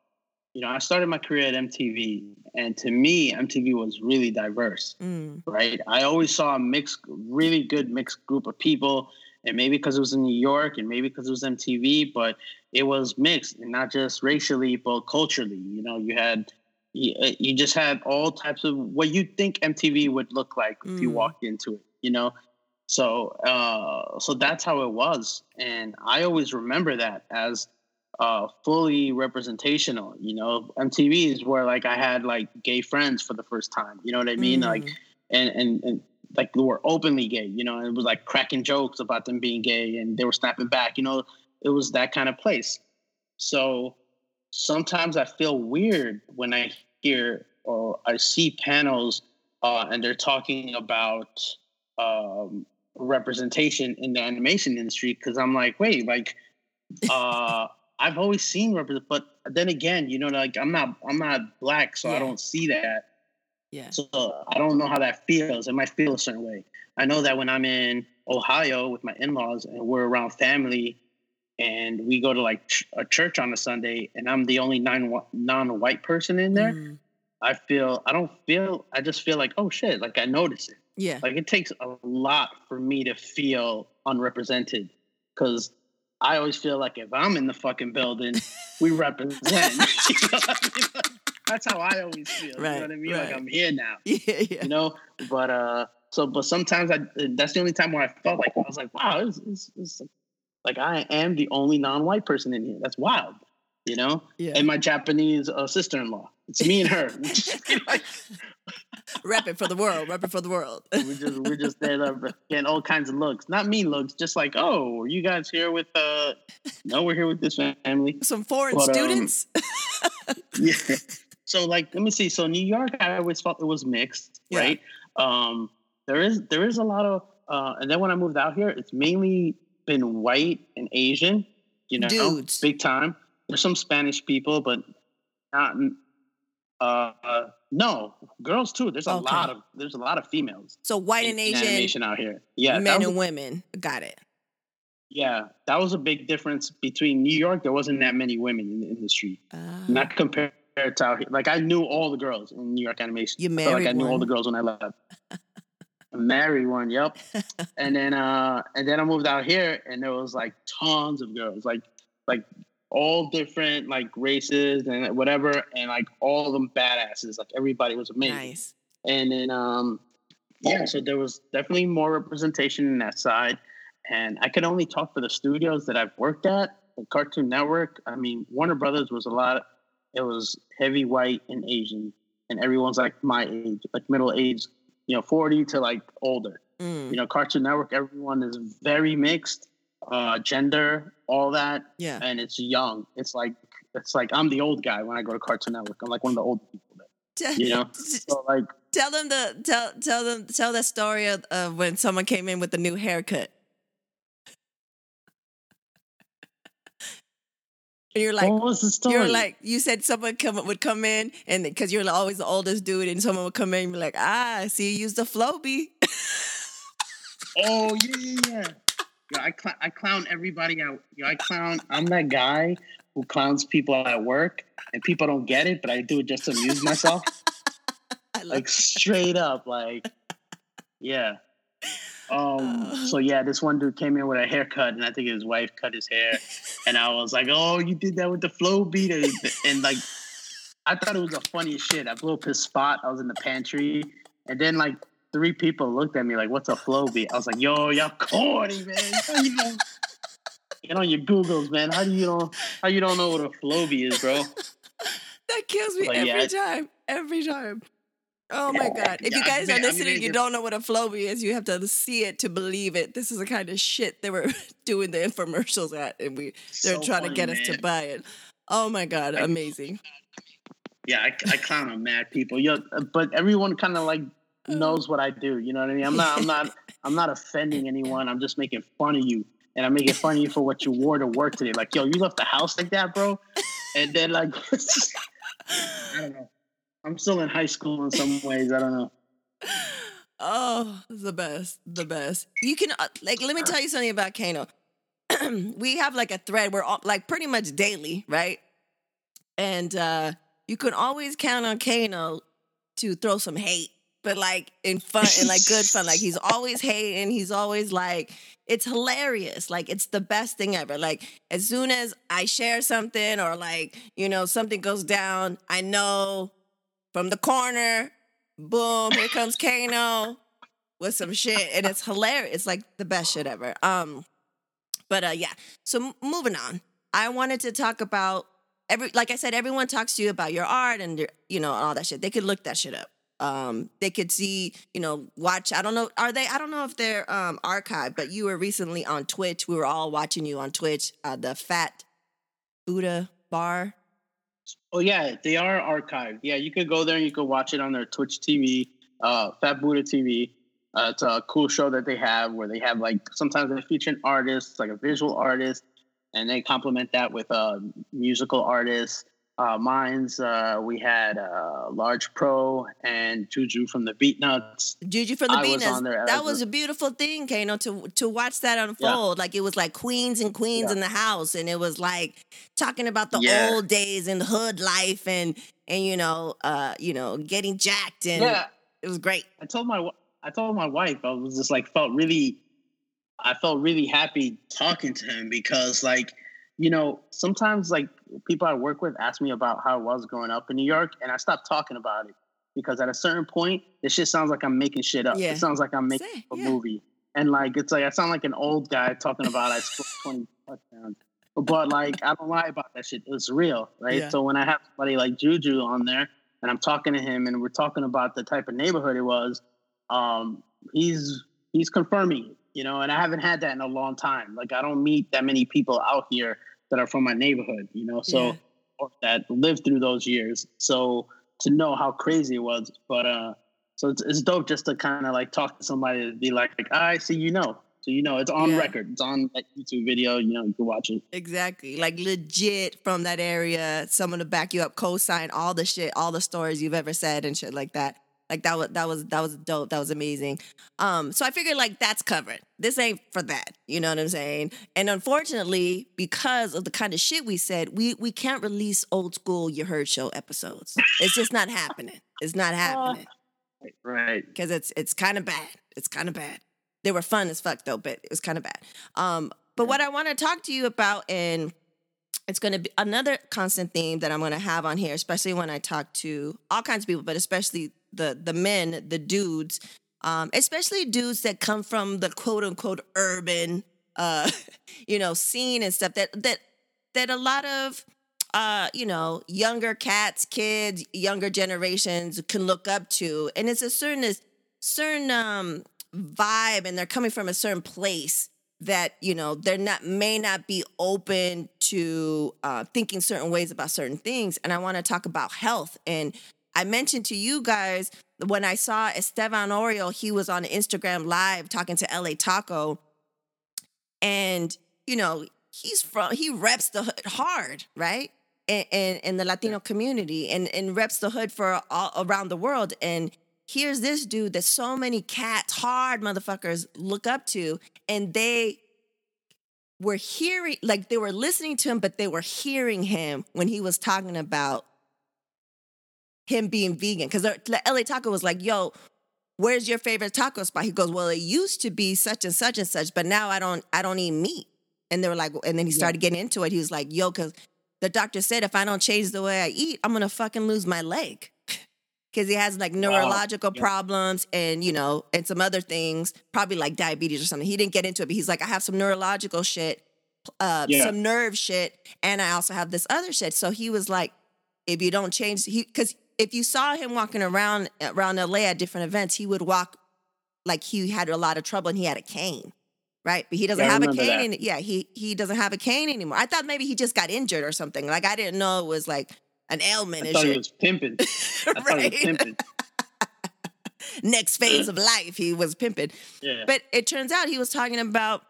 Speaker 2: you know, I started my career at MTV, and to me, MTV was really diverse.
Speaker 1: Mm,
Speaker 2: right? I always saw a mixed, really good mixed group of people and maybe because it was in New York, and maybe because it was MTV, but it was mixed, and not just racially, but culturally. You know, you had you, uh, you just had all types of what you think MTV would look like if you
Speaker 1: Mm.
Speaker 2: walked into it. You know, so uh, so that's how it was, and I always remember that as uh, fully representational. You know, MTV is where like I had like gay friends for the first time. You know what I mean? Like
Speaker 1: Mm.
Speaker 2: and and and like they were openly gay, you know, and it was like cracking jokes about them being gay and they were snapping back, you know, it was that kind of place. So sometimes I feel weird when I hear or I see panels uh, and they're talking about um, representation in the animation industry because I'm like, wait, like uh, I've always seen represent, but then again, you know, like I'm not I'm not black, so I don't see that.
Speaker 1: Yeah.
Speaker 2: So I don't know how that feels. It might feel a certain way. I know that when I'm in Ohio with my in-laws and we're around family and we go to like ch- a church on a Sunday and I'm the only non non-white person in there,
Speaker 1: Mm.
Speaker 2: I feel I don't feel I just feel like oh shit, like I notice it.
Speaker 1: Yeah.
Speaker 2: Like it takes a lot for me to feel unrepresented cuz I always feel like if I'm in the fucking building, we represent. You know what I mean? That's how I always feel. you
Speaker 1: Right,
Speaker 2: know what I mean?
Speaker 1: right.
Speaker 2: Like I'm here now
Speaker 1: Yeah. Yeah.
Speaker 2: you know. But uh, so but sometimes I that's the only time where I felt like I was like, wow, it's, it's, it's like I am the only non-white person in here. That's wild, you know.
Speaker 1: Yeah.
Speaker 2: And my Japanese uh, sister-in-law, it's me and her. We like,
Speaker 1: Rep it for the world. Rep it for the world.
Speaker 2: we just we're just there like, getting all kinds of looks, not mean looks, just like, oh, are you guys here with uh? No, we're here with this family.
Speaker 1: Some foreign
Speaker 2: But, um,
Speaker 1: students.
Speaker 2: yeah. So like, let me see. So New York, I always felt it was mixed,
Speaker 1: Yeah.
Speaker 2: right? Um, there is there is a lot of, uh, and then when I moved out here, it's mainly been white and Asian, you know,
Speaker 1: Dudes.
Speaker 2: big time. There's some Spanish people, but not. Uh, no, girls too. There's a
Speaker 1: Okay.
Speaker 2: lot of there's a lot of females
Speaker 1: so white and Asian,
Speaker 2: animation out here. Yeah,
Speaker 1: men
Speaker 2: was
Speaker 1: and women. Got it.
Speaker 2: yeah, that was a big difference between New York. There wasn't that many women in the industry.
Speaker 1: Uh,
Speaker 2: not compared out here. Like I knew all the girls in New York animation.
Speaker 1: You
Speaker 2: I felt like I
Speaker 1: married
Speaker 2: knew all the girls when I left. I married one, yep. and then uh and then I moved out here and there was like tons of girls, like like all different like races and whatever, and like all of them badasses. Like everybody was amazing.
Speaker 1: nice.
Speaker 2: And then um yeah, so there was definitely more representation in that side. And I could only talk for the studios that I've worked at, Cartoon Network. I mean, Warner Brothers was a lot it was heavy white and Asian. And everyone's like my age, like middle age, you know, 40 to like older.
Speaker 1: Mm,
Speaker 2: You know, Cartoon Network, everyone is very mixed, uh, gender, all that,
Speaker 1: yeah.
Speaker 2: and it's young. It's like it's like I'm the old guy when I go to Cartoon Network. I'm like one of the old people there. You know? So like
Speaker 1: tell them the tell tell them tell that story of, of when someone came in with a new haircut. You're like,
Speaker 2: what was the story?
Speaker 1: you're like, you said someone come would come in, and because you're always the oldest dude, and someone would come in and be like, ah, I see you use the Flowbee.
Speaker 2: Oh yeah, yeah, yeah. Yo, I cl- I clown everybody out. Yo, I clown. I'm that guy who clowns people at work, and people don't get it, but I do it just to amuse myself.
Speaker 1: I love
Speaker 2: like straight up, like yeah. Um. So yeah, this one dude came in with a haircut, and I think his wife cut his hair, and I was like, "Oh, you did that with the Flowbee," and, and like, I thought it was the funniest shit. I blew up his spot. I was in the pantry, and then like three people looked at me like, "What's a Flowbee?" I was like, "Yo, y'all corny, man. You don't get on your Googles, man? How do you don't how you don't know what a Flowbee is, bro?"
Speaker 1: that kills me every
Speaker 2: yeah,
Speaker 1: time, every time. Oh my god! If you guys are listening, you don't know what a Flowbee is. You have to see it to believe it. This is the kind of shit they were doing the infomercials at, and we they're
Speaker 2: So
Speaker 1: trying to
Speaker 2: funny,
Speaker 1: get us to buy it. Oh my god! Amazing.
Speaker 2: Yeah, I, I clown on mad people. Yo, uh, but everyone kind of like oh. knows what I do. You know what I mean? I'm not. I'm not. I'm not offending anyone. I'm just making fun of you, and I'm making fun of you for what you wore to work today. Like, yo, you left the house like that, bro. And then like, I don't know. I'm still in high school in some ways. I don't know.
Speaker 1: Oh, the best, the best. You can uh, like let me tell you something about Kano. we have like a thread we're all- like pretty much daily, right? And uh you can always count on Kano to throw some hate but like in fun and like good fun. Like he's always hating. He's always like, it's hilarious. Like it's the best thing ever. Like as soon as I share something or like, you know, something goes down, I know from the corner, boom, here comes Kano with some shit. And it's hilarious. It's like the best shit ever. Um, but uh yeah. So moving on. I wanted to talk about every like I said, everyone talks to you about your art and your, you know, all that shit. They could look that shit up um they could see you know watch i don't know are they i don't know if they're um archived but you were recently on twitch we were all watching you on twitch uh the fat buddha bar
Speaker 2: oh yeah they are archived. Yeah you could go there and you could watch it on their twitch tv uh fat buddha tv uh, it's a cool show that they have where they have like sometimes they feature an artist like a visual artist and they complement that with a musical artist uh, mines. Uh, we had uh, Large Pro and Juju from the Beatnuts.
Speaker 1: Juju from the Beatnuts. That was a beautiful thing, Kano, to to watch that unfold. Yeah. Like it was like queens and queens yeah. in the house, and it was like talking about the yeah. old days and hood life, and and you know, uh, you know, getting jacked, and yeah. it was great.
Speaker 2: I told my I told my wife I was just like felt really, I felt really happy talking to him because like you know, sometimes like people I work with ask me about how it was growing up in New York, and I stopped talking about it because at a certain point, this shit sounds like I'm making shit up. Yeah. It sounds like I'm making Say, a yeah. movie, and like it's like I sound like an old guy talking about I scored twenty touchdowns. But like I don't lie about that shit. It's real, right? Yeah. So when I have somebody like Juju on there, and I'm talking to him, and we're talking about the type of neighborhood it was, um, he's he's confirming you know, and I haven't had that in a long time. Like I don't meet that many people out here that are from my neighborhood, you know, so yeah. or that lived through those years. So to know how crazy it was, but uh, so it's, it's dope just to kind of like talk to somebody and be like, like I see, you know, so you know it's on yeah. record. It's on that YouTube video. You know you can watch it.
Speaker 1: Exactly, like legit from that area. Someone to back you up, co-sign all the shit, all the stories you've ever said and shit like that. Like that was that was that was dope. That was amazing. Um, so I figured like that's covered. This ain't for that. You know what I'm saying? And unfortunately, because of the kind of shit we said, we we can't release old school you heard show episodes. It's just not happening. It's not happening.
Speaker 2: Right.
Speaker 1: Because it's it's kind of bad. It's kind of bad. They were fun as fuck though, but it was kind of bad. Um, but what I want to talk to you about and it's going to be another constant theme that I'm going to have on here, especially when I talk to all kinds of people, but especially the the men, the dudes, um, especially dudes that come from the quote unquote urban, uh, you know, scene and stuff. That that that a lot of uh, you know, younger cats, kids, younger generations can look up to, and it's a certain certain um vibe, and they're coming from a certain place that you know they're not may not be open to uh, thinking certain ways about certain things and i want to talk about health and I mentioned to you guys when I saw Estevan Oriol, he was on Instagram Live talking to LA Taco. And, you know, he's from, he reps the hood hard, right? In, in, in the Latino community and, and reps the hood for all around the world. And here's this dude that so many cats, hard motherfuckers look up to, and they were hearing, like they were listening to him, but they were hearing him when he was talking about him being vegan because the LA Taco was like, "Yo, where's your favorite taco spot?" He goes, "Well, it used to be such and such and such, but now I don't I don't eat meat." And they were like, and then he started yeah. getting into it. He was like, "Yo, because the doctor said if I don't change the way I eat, I'm gonna fucking lose my leg." Because he has like neurological wow. yeah. problems and you know and some other things, probably like diabetes or something. He didn't get into it, but he's like, I have some neurological shit, uh, yeah. some nerve shit, and I also have this other shit. So he was like, if you don't change, he because if you saw him walking around around LA at different events, he would walk like he had a lot of trouble and he had a cane. Right. But he doesn't yeah, have a cane. Any, yeah, he he doesn't have a cane anymore. I thought maybe he just got injured or something. Like I didn't know it was like an ailment.
Speaker 2: I thought he was pimping. Right. was pimping.
Speaker 1: Next phase of life, he was pimping. Yeah. But it turns out he was talking about,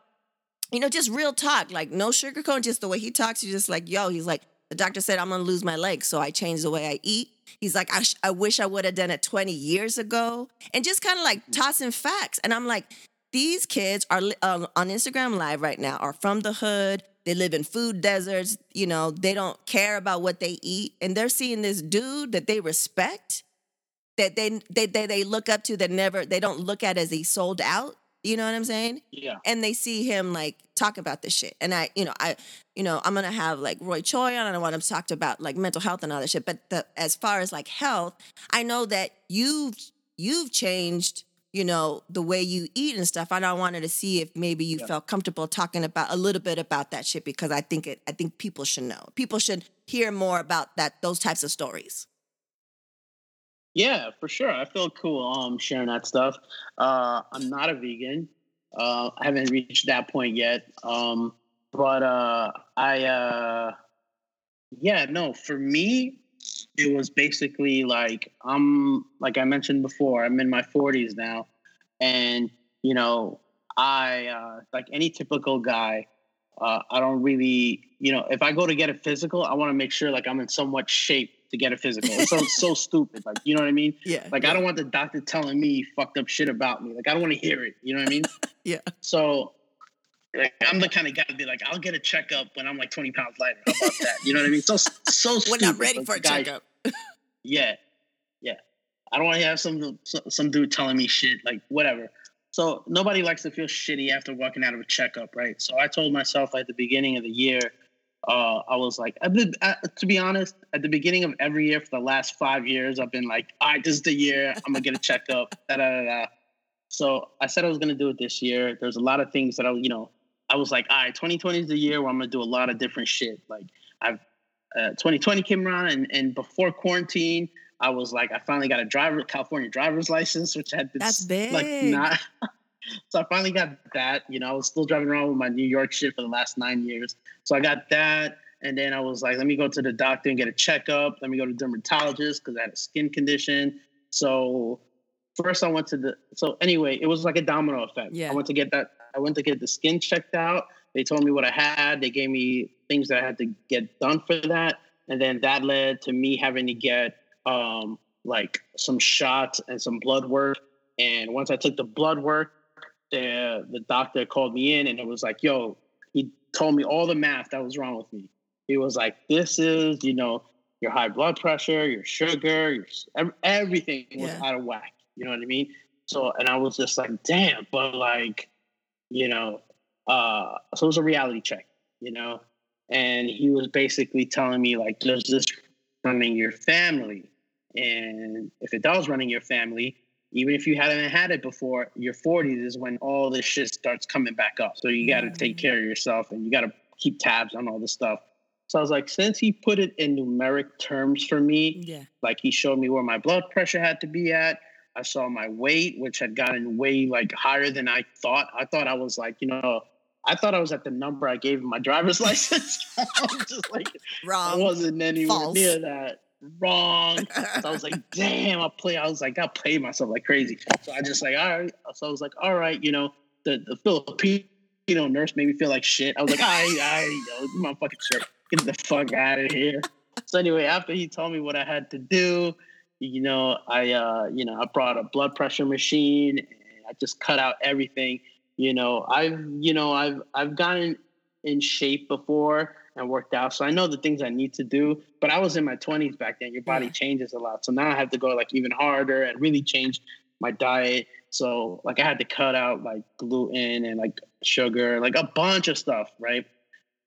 Speaker 1: you know, just real talk, like no sugarcoat, just the way he talks. He's just like, yo, he's like, the doctor said I'm gonna lose my leg. so I changed the way I eat. He's like, I, sh- I wish I would have done it 20 years ago. And just kind of like mm. tossing facts. And I'm like, these kids are um, on Instagram Live right now, are from the hood. They live in food deserts. You know, they don't care about what they eat. And they're seeing this dude that they respect that they, they they they look up to that never they don't look at as he sold out. You know what I'm saying?
Speaker 2: Yeah.
Speaker 1: And they see him like talk about this shit. And I, you know, I, you know, I'm gonna have like Roy Choi on I want him to talk about like mental health and all that shit. But the, as far as like health, I know that you've you've changed you know the way you eat and stuff and i wanted to see if maybe you
Speaker 2: Yeah.
Speaker 1: felt comfortable talking about a little bit about that shit because i think it i think people should know people should hear more about that those types of stories
Speaker 2: Yeah, for sure. I feel cool um sharing that stuff. Uh I'm not a vegan. Uh I haven't reached that point yet. Um but uh I uh yeah, no, for me it was basically like I'm like I mentioned before, I'm in my 40s now and you know, I uh like any typical guy uh, I don't really, you know, if I go to get a physical, I want to make sure like I'm in somewhat shape to get a physical. It sounds so stupid, like you know what I mean.
Speaker 1: yeah
Speaker 2: Like I don't want the doctor telling me fucked up shit about me. Like I don't want to hear it. You know what I mean?
Speaker 1: Yeah.
Speaker 2: So like I'm the kind of guy to be like, I'll get a checkup when I'm like 20 pounds lighter. How about that? You know what I mean? So so stupid.
Speaker 1: i'm ready
Speaker 2: but
Speaker 1: for a
Speaker 2: guy-
Speaker 1: checkup
Speaker 2: Yeah, yeah. I don't want to have some some dude telling me shit like whatever. So nobody likes to feel shitty after walking out of a checkup, right? So I told myself at the beginning of the year, uh, I was like, been, uh, to be honest, at the beginning of every year for the last five years, I've been like, all right, this is the year I'm gonna get a checkup. Da da da da. So I said I was gonna do it this year. There's a lot of things that I, you know, I was like, all right, 2020 is the year where I'm gonna do a lot of different shit. Like I've uh, 2020 came around, and and before quarantine, I was like, I finally got a driver California driver's license, which had been
Speaker 1: That's
Speaker 2: s- like not. so I finally got that. You know, I was still driving around with my New York shit for the last nine years. So I got that, and then I was like, let me go to the doctor and get a checkup. Let me go to dermatologist because I had a skin condition. So first I went to the. So anyway, it was like a domino effect.
Speaker 1: Yeah.
Speaker 2: I went to get that. I went to get the skin checked out. They told me what I had. They gave me things that I had to get done for that, and then that led to me having to get um, like some shots and some blood work. And once I took the blood work, the the doctor called me in and it was like, "Yo," he told me all the math that was wrong with me. He was like, "This is, you know, your high blood pressure, your sugar, your everything was
Speaker 1: Yeah.
Speaker 2: out of whack." You know what I mean? So, and I was just like, "Damn!" But like, you know, uh, so it was a reality check, you know, and he was basically telling me like, "Does this running your family?" And if it does running your family, even if you haven't had it before, your 40s is when all this shit starts coming back up. So you got to take mm. care of yourself and you got to keep tabs on all this stuff. So I was like, since he put it in numeric terms for me,
Speaker 1: yeah
Speaker 2: like he showed me where my blood pressure had to be at. I saw my weight, which had gotten way like higher than I thought. I thought I was like, you know, I thought I was at the number I gave in my driver's license. I was just like,
Speaker 1: Wrong.
Speaker 2: I wasn't anywhere
Speaker 1: false.
Speaker 2: near that. Wrong. So I was like, damn, I play. I was like, I played myself like crazy. So I just like, all right. So I was like, all right, you know, the, the Filipino nurse made me feel like shit. I was like, I, I, yo, my fucking shirt. Get the fuck out of here. So anyway, after he told me what I had to do, you know, I, uh, you know, I brought a blood pressure machine and I just cut out everything. You know, I've, you know, I've, I've gotten in shape before and worked out. So I know the things I need to do, but I was in my 20s back then. Your body
Speaker 1: Yeah.
Speaker 2: changes a lot. So now I have to go like even harder and really change my diet. So like I had to cut out like gluten and like sugar, like a bunch of stuff, right?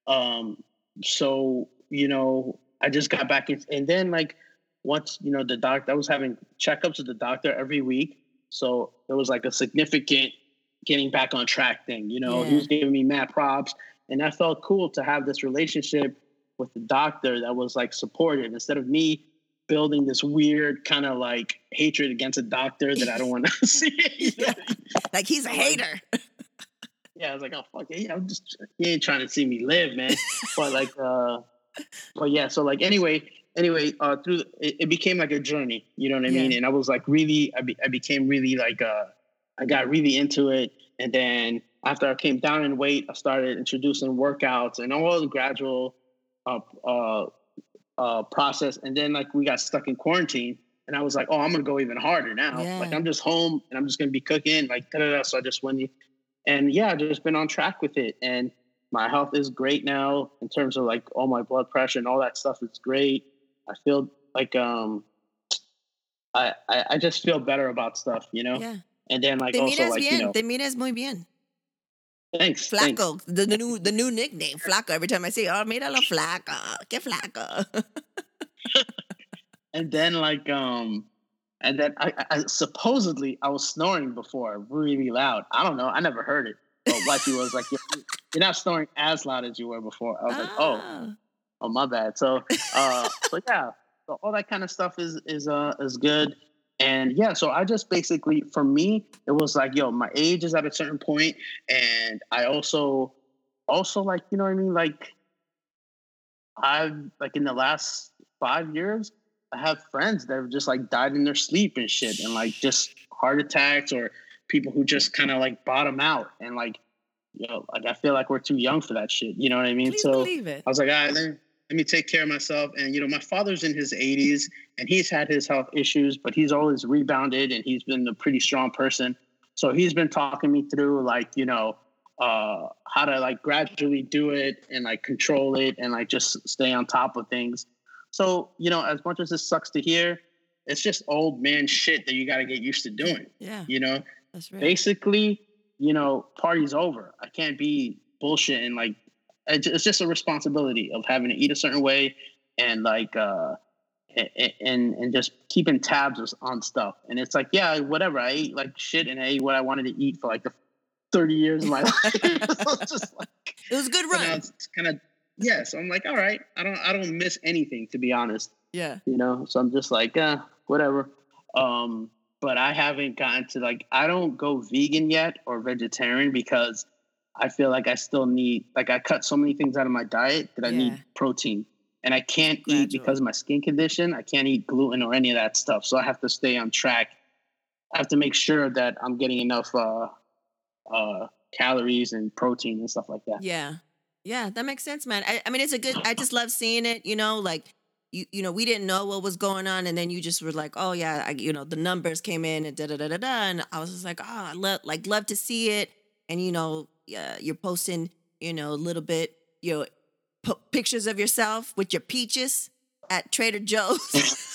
Speaker 2: Um so, you know, I just got back in and then like once, you know, the doctor I was having checkups with the doctor every week. So there was like a significant getting back on track thing. You know, he was giving me mad props and that felt cool to have this relationship with the doctor that was like supportive instead of me building this weird kind of like hatred against a doctor that I don't want to see. know?
Speaker 1: like he's a hater
Speaker 2: Yeah, I was like, oh fuck it, yeah, I'm just he ain't trying to see me live, man. but like, uh, but yeah, so like anyway, anyway, uh, through the, it, it became like a journey, you know what I
Speaker 1: Yeah.
Speaker 2: mean? And I was like really, I, be, I became really like, uh, I got really into it, and then after I came down in weight, I started introducing workouts and all the gradual, uh, uh, uh, process, and then like we got stuck in quarantine. And I was like, oh, I'm gonna go even harder now.
Speaker 1: Yeah.
Speaker 2: Like I'm just home and I'm just gonna be cooking, like da da da. So I just went and yeah, I've just been on track with it. And my health is great now in terms of like all my blood pressure and all that stuff is great. I feel like um I, I, I just feel better about stuff, you know.
Speaker 1: Yeah.
Speaker 2: And then like
Speaker 1: Te
Speaker 2: also like
Speaker 1: bien.
Speaker 2: you know,
Speaker 1: Te miras muy bien.
Speaker 2: Thanks, thanks.
Speaker 1: Flaco. The, new the new nickname. Flaco. Every time I say, oh, míralo flaco. Que flaco.
Speaker 2: And then like um, and then I, I supposedly I was snoring before really loud. I don't know. I never heard it. But wifey was like, you're, you're not snoring as loud as you were before. I was like, oh,
Speaker 1: Ah.
Speaker 2: oh my bad. So uh, so yeah, so all that kind of stuff is is uh is good. And yeah, so I just basically for me it was like, yo, my age is at a certain point, and I also also like you know what I mean, like I've like in the last five years, I have friends that have just like died in their sleep and shit, and like just heart attacks or people who just kind of like bottom out and like, you know, like I feel like we're too young for that shit. You know what I mean?
Speaker 1: Please
Speaker 2: so. I was like, all right, let me, let me take care of myself. And you know, my father's in his 80s and he's had his health issues, but he's always rebounded and he's been a pretty strong person. So he's been talking me through like, you know, uh, how to like gradually do it and like control it and like just stay on top of things. So, you know, as much as this sucks to hear, it's just old man shit that you got to get used to doing,
Speaker 1: Yeah,
Speaker 2: you know?
Speaker 1: that's right.
Speaker 2: basically, you know, party's over. I can't be bullshit and like it's just a responsibility of having to eat a certain way and like uh and and just keeping tabs on stuff. And it's like, yeah, whatever. I ate like shit and I ate what I wanted to eat for like the 30 years of my life. just like
Speaker 1: It was a good run.
Speaker 2: it's kind of yeah. So I'm like, all right, I don't I don't miss anything to be honest
Speaker 1: Yeah.
Speaker 2: you know so i'm just like uh whatever um but i haven't gotten to like i don't go vegan yet or vegetarian because i feel like i still need like i cut so many things out of my diet that i
Speaker 1: Yeah.
Speaker 2: need protein and i can't eat because of my skin condition i can't eat gluten or any of that stuff so i have to stay on track i have to make sure that i'm getting enough uh uh calories and protein and stuff like that
Speaker 1: Yeah. Yeah, that makes sense, man. I, I mean, it's a good, I just love seeing it, you know, like, you, you know, we didn't know what was going on. And then you just were like, oh, yeah, I, you know, the numbers came in and da da da da da. And I was just like, oh, I love, like, love to see it. And, you know, yeah, you're posting, you know, a little bit, you know, p- pictures of yourself with your peaches at Trader Joe's.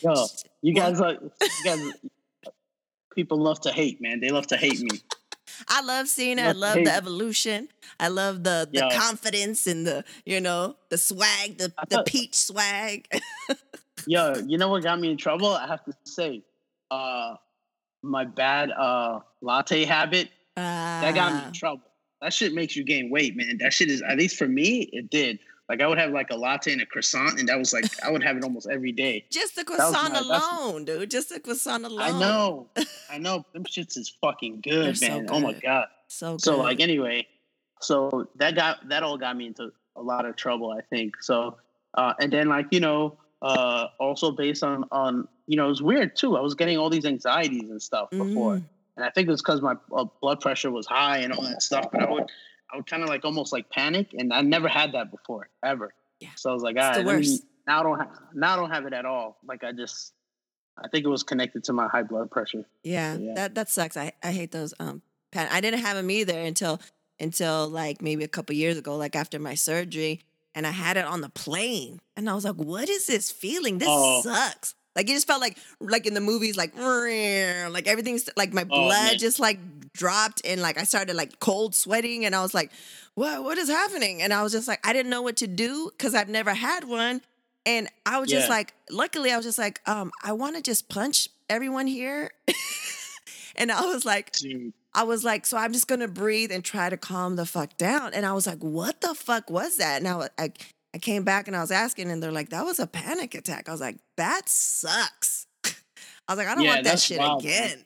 Speaker 2: Yo, you guys are you guys people love to hate man they love to hate me
Speaker 1: I love seeing it. I
Speaker 2: Love
Speaker 1: the evolution. I love the the confidence and the you know the swag, the the peach swag.
Speaker 2: Yo, you know what got me in trouble? I have to say, uh, my bad uh latte habit that got me
Speaker 1: Ah,
Speaker 2: in trouble. That shit makes you gain weight, man. That shit is at least for me, it did. Like I would have like a latte and a croissant, and that was like I would have it almost every day.
Speaker 1: Just the croissant
Speaker 2: my-
Speaker 1: alone, dude. Just the croissant alone.
Speaker 2: I know, I know. Them shits is fucking
Speaker 1: They're
Speaker 2: good,
Speaker 1: so
Speaker 2: man. Oh my god.
Speaker 1: So good.
Speaker 2: So like anyway, so that got that all got me into a lot of trouble, I think. So uh and then like, you know, uh also based on on you know, it was weird too. I was getting all these anxieties and stuff before.
Speaker 1: Mm.
Speaker 2: And I think it was because my uh, blood pressure was high and all that stuff, but I would I would kind of like almost like panic and I never had that before ever.
Speaker 1: Yeah.
Speaker 2: So I was like, all me-
Speaker 1: worst.
Speaker 2: now I don't have now I don't have it at all. Like I just I think it was connected to my high blood pressure.
Speaker 1: Yeah,
Speaker 2: Yeah.
Speaker 1: that that sucks. I, I hate those um pan- I didn't have them either until until like maybe a couple years ago, like after my surgery, and I had it on the plane, and I was like, "What is this feeling? This
Speaker 2: Oh.
Speaker 1: sucks." Like it just felt like like in the movies, like like everything's like my
Speaker 2: Oh,
Speaker 1: blood
Speaker 2: man.
Speaker 1: just like dropped, and like I started like cold sweating, and I was like, "What? What is happening?" And I was just like, I didn't know what to do because I've never had one. And I was just
Speaker 2: Yeah.
Speaker 1: like, luckily, I was just like, um, I want to just punch everyone here. and I was like,
Speaker 2: Dude.
Speaker 1: I was like, so I'm just gonna breathe and try to calm the fuck down. And I was like, what the fuck was that? And I, wa- I, I came back and I was asking, and they're like, that was a panic attack. I was like, that sucks. I was like, I don't
Speaker 2: Yeah,
Speaker 1: want that shit
Speaker 2: wild,
Speaker 1: again.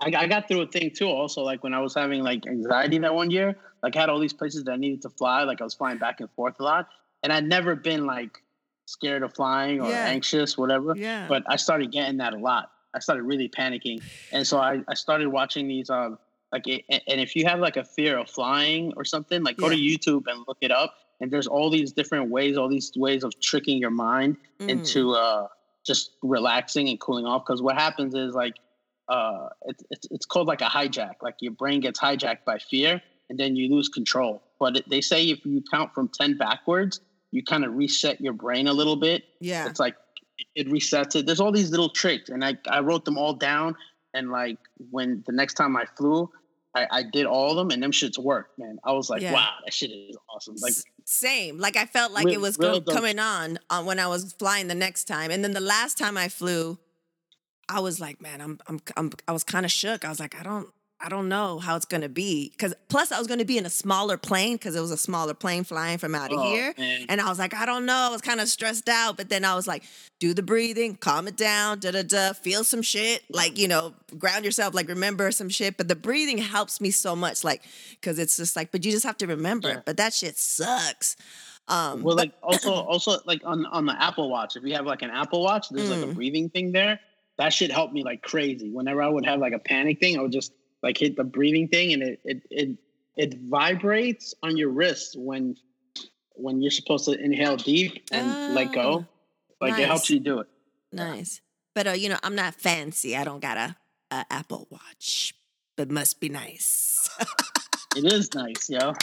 Speaker 2: I, I got through a thing too. Also, like when I was having like anxiety that one year, like I had all these places that I needed to fly. Like I was flying back and forth a lot, and I'd never been like scared of flying or
Speaker 1: Yeah.
Speaker 2: anxious, whatever.
Speaker 1: Yeah.
Speaker 2: But I started getting that a lot. I started really panicking, and so I, I started watching these. Um, like, it, and if you have like a fear of flying or something, like go to YouTube and look it up. And there's all these different ways, all these ways of tricking your mind
Speaker 1: Mm.
Speaker 2: into uh, just relaxing and cooling off. Because what happens is like uh, it, it's it's called like a hijack. Like your brain gets hijacked by fear, and then you lose control. But it, they say if you count from ten backwards, you kind of reset your brain a little bit.
Speaker 1: yeah.
Speaker 2: It's like it resets it. There's all these little tricks, and I I wrote them all down. And like when the next time I flew, I, I did all of them, and them shits worked, man. I was like,
Speaker 1: Yeah.
Speaker 2: wow, that shit is awesome. Like
Speaker 1: Same. Like I felt like
Speaker 2: Real-
Speaker 1: it was
Speaker 2: real
Speaker 1: coming on uh, when I was flying the next time, and then the last time I flew, I was like, man, I'm, I'm, I'm I was kind of shook. I was like, I don't, I don't know how it's gonna be, because plus I was gonna be in a smaller plane because it was a smaller plane flying from out of
Speaker 2: oh,
Speaker 1: here.
Speaker 2: man.
Speaker 1: And I was like, I don't know. I was kind of stressed out, but then I was like, do the breathing, calm it down, da da da, feel some shit, like you know, ground yourself, like remember some shit. But the breathing helps me so much, like because it's just like, but you just have to remember
Speaker 2: Yeah.
Speaker 1: But that shit sucks. Um,
Speaker 2: Well,
Speaker 1: but-
Speaker 2: like also, also like on on the Apple Watch, if you have like an Apple Watch, there's like
Speaker 1: Mm.
Speaker 2: a breathing thing there. That shit helped me like crazy. Whenever I would have like a panic thing, I would just like hit the breathing thing, and it it it it vibrates on your wrist when when you're supposed to inhale deep and let go.
Speaker 1: Ah,
Speaker 2: Like it helps you do it.
Speaker 1: nice. But uh, you know, I'm not fancy. I don't got a, a Apple Watch, but must be nice.
Speaker 2: It is nice, yo.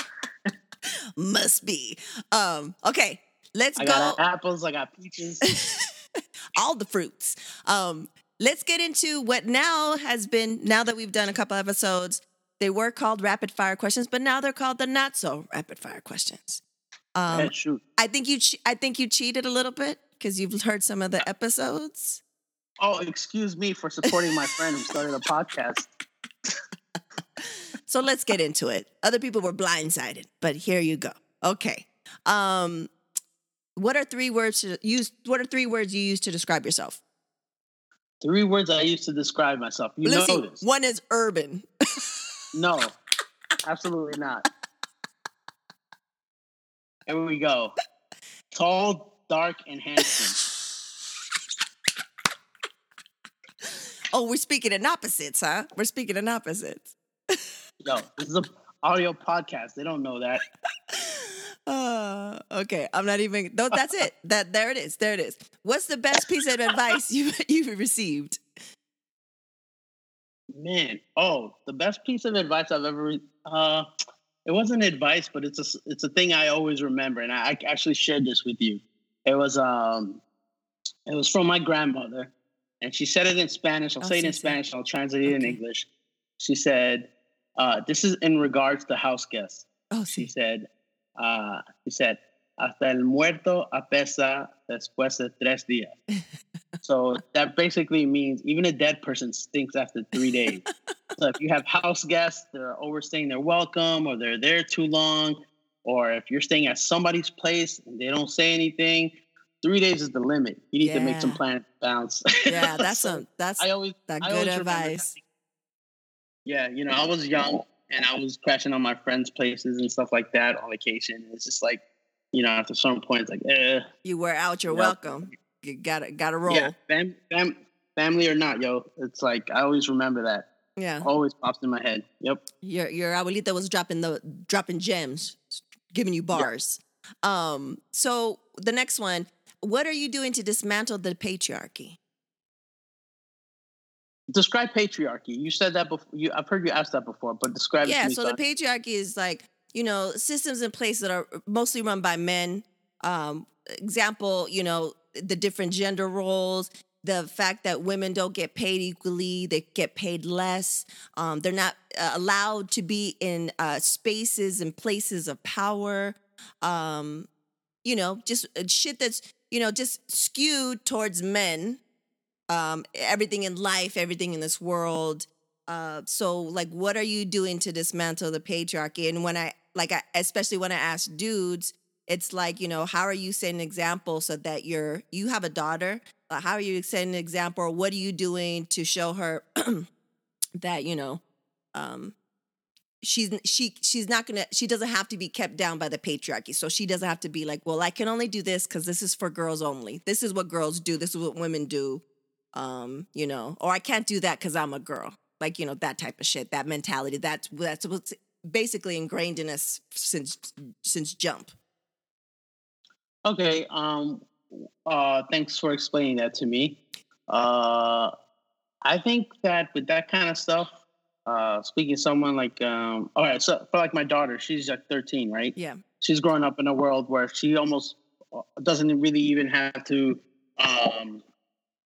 Speaker 1: must be. Um, okay, let's
Speaker 2: I
Speaker 1: go.
Speaker 2: got apples, I got peaches.
Speaker 1: all the fruits. Um, let's get into what now has been, now that we've done a couple episodes, they were called rapid fire questions, but now they're called the not so rapid fire questions. Um. I think you, I think you cheated a little bit because you've heard some of the episodes.
Speaker 2: Oh, excuse me for supporting my friend who started a podcast.
Speaker 1: So let's get into it. Other people were blindsided, but here you go. Okay. Um, what are three words to use? What are three words you use to describe yourself?
Speaker 2: Three words I used to describe myself. You know this.
Speaker 1: One is urban.
Speaker 2: No, absolutely not. Here we go. Tall, dark, and handsome.
Speaker 1: Oh, we're speaking in opposites, huh? We're speaking in opposites.
Speaker 2: no, this is an audio podcast. They don't know that.
Speaker 1: Uh, okay, I'm not even. No, that's it. That there it is. There it is. What's the best piece of advice you you've received?
Speaker 2: Man, oh, the best piece of advice I've ever uh it wasn't advice, but it's a it's a thing I always remember, and I, I actually shared this with you. It was um it was from my grandmother, and she said it in Spanish. I'll
Speaker 1: Oh,
Speaker 2: say it in. Spanish. I'll translate it in English. She said, uh, "This is in regards to house guests."
Speaker 1: Oh,
Speaker 2: She said, uh, "She said, hasta el muerto apesa después de tres días." so that basically means even a dead person stinks after three days. so if you have house guests, they're overstaying their welcome, or they're there too long, or if you're staying at somebody's place and they don't say anything, three days is the limit. You need to make some
Speaker 1: Yeah.
Speaker 2: plans bounce.
Speaker 1: Yeah, that's
Speaker 2: So
Speaker 1: some. That's
Speaker 2: I always
Speaker 1: that good
Speaker 2: always remember
Speaker 1: advice.
Speaker 2: yeah, you know, I was young and I was crashing on my friends' places and stuff like that on vacation. It's just like, you know, after some point, it's like, eh,
Speaker 1: You wear out. You're welcome. You gotta gotta roll.
Speaker 2: yeah, fam, fam, family or not, yo. It's like I always remember that.
Speaker 1: Yeah.
Speaker 2: Always pops in my head. Yep.
Speaker 1: Your your abuelita was dropping the dropping gems, giving you bars. Um. So the next one. What are you doing to dismantle the patriarchy?
Speaker 2: Describe patriarchy. You said that before. You, I've heard you ask that before, but describe it
Speaker 1: yeah
Speaker 2: to me.
Speaker 1: so the patriarchy is like you know systems in place that are mostly run by men um example you know the different gender roles the fact that women don't get paid equally they get paid less um, they're not uh, allowed to be in uh, spaces and places of power um, you know just uh, shit that's you know just skewed towards men um, everything in life everything in this world uh, so like what are you doing to dismantle the patriarchy? And when i like I, especially when i ask dudes it's like you know how are you setting an example so that you're you have a daughter? How are you setting an example? Or what are you doing to show her that you know um she's she she's not gonna she doesn't have to be kept down by the patriarchy. So she doesn't have to be like well i can only do this because this is for girls only. This is what girls do. This is what women do um you know or i can't do that because i'm a girl like you know that type of shit that mentality that's that's what's basically ingrained in us since since jump
Speaker 2: Okay. Um. Uh. Thanks for explaining that to me. Uh. I think that with that kind of stuff, uh, speaking to someone like, um, all right, so for like my daughter, she's like 13, right?
Speaker 1: yeah
Speaker 2: She's growing up in a world where she almost uh, doesn't really even have to um,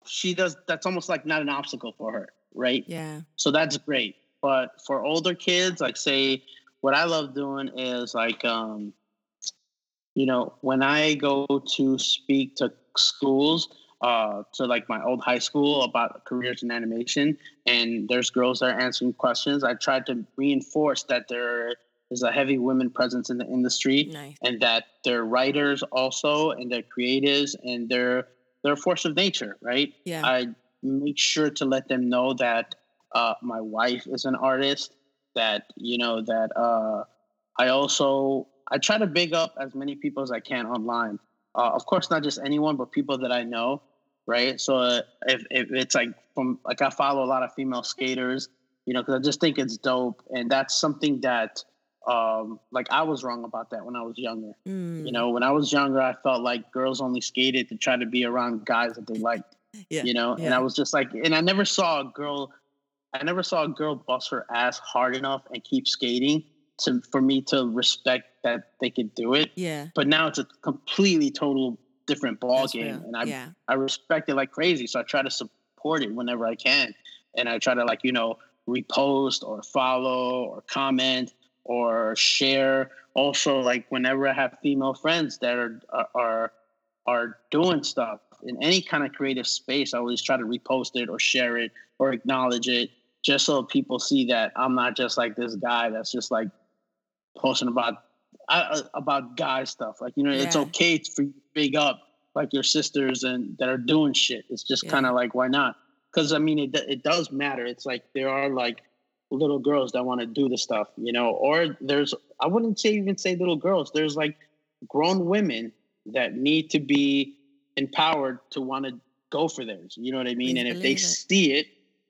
Speaker 2: she does. That's almost like not an obstacle for her, right?
Speaker 1: Yeah.
Speaker 2: So that's great. But for older kids, like say, what I love doing is like, um, you know, when I go to speak to schools, uh, to like my old high school about careers in animation, and there's girls that are answering questions. I tried to reinforce that there is a heavy women presence in the industry,
Speaker 1: Nice.
Speaker 2: and that they're writers also, and they're creatives, and they're they're a force of nature, right?
Speaker 1: Yeah.
Speaker 2: I make sure to let them know that uh, my wife is an artist. That you know that uh, I also I try to big up as many people as I can online. Uh, of course, not just anyone, but people that I know, right? So uh, if, if it's like from like I follow a lot of female skaters, you know, because I just think it's dope, and that's something that um, like I was wrong about that when I was younger.
Speaker 1: Mm.
Speaker 2: You know, when I was younger, I felt like girls only skated to try to be around guys that they liked.
Speaker 1: Yeah.
Speaker 2: You know, and. I was just like, and I never saw a girl, I never saw a girl bust her ass hard enough and keep skating to for me to respect that they could do it.
Speaker 1: Yeah.
Speaker 2: But now it's a completely total different ball
Speaker 1: That's
Speaker 2: game,
Speaker 1: real.
Speaker 2: and I
Speaker 1: yeah.
Speaker 2: I respect it like crazy. So I try to support it whenever I can, and I try to like you know repost or follow or comment or share. Also, like whenever I have female friends that are are are doing stuff in any kind of creative space, I always try to repost it or share it or acknowledge it, just so people see that I'm not just like this guy that's just like posting about uh, about guy stuff. Like you know, it's okay for you to big up like your sisters and that are doing shit. It's just
Speaker 1: Yeah.
Speaker 2: kind of like why not? Because I mean, it it does matter. It's like there are like little girls that want to do the stuff, you know, or there's I wouldn't say even say little girls. There's like grown women that need to be empowered to want to go for theirs. You know what I mean?
Speaker 1: Please
Speaker 2: and if they
Speaker 1: it.
Speaker 2: see it,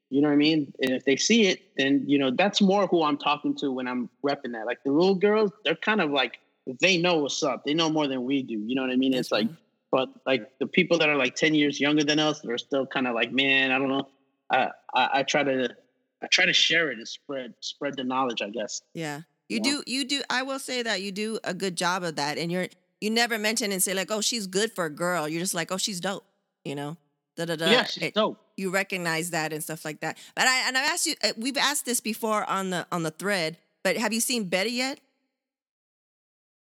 Speaker 2: you know what I mean? And if they see it, then you know that's more who I'm talking to when I'm repping that. Like the little girls, they're kind of like they know what's up. They know more than we do. You know what I mean?
Speaker 1: That's
Speaker 2: it's like, but like the people that are like ten years younger than us, they're still kind of like, man, I don't know. I, I I try to I try to share it and spread spread the knowledge. I guess.
Speaker 1: Yeah. You
Speaker 2: Yeah.
Speaker 1: do you do I will say that you do a good job of that and you're you never mention and say like, "Oh, she's good for a girl." You're just like, "Oh, she's dope." You know? Da da da.
Speaker 2: yeah, she's
Speaker 1: It-
Speaker 2: dope.
Speaker 1: you recognize that and stuff like that. But I and I've asked you uh, we've asked this before on the on the thread, but have you seen Betty yet?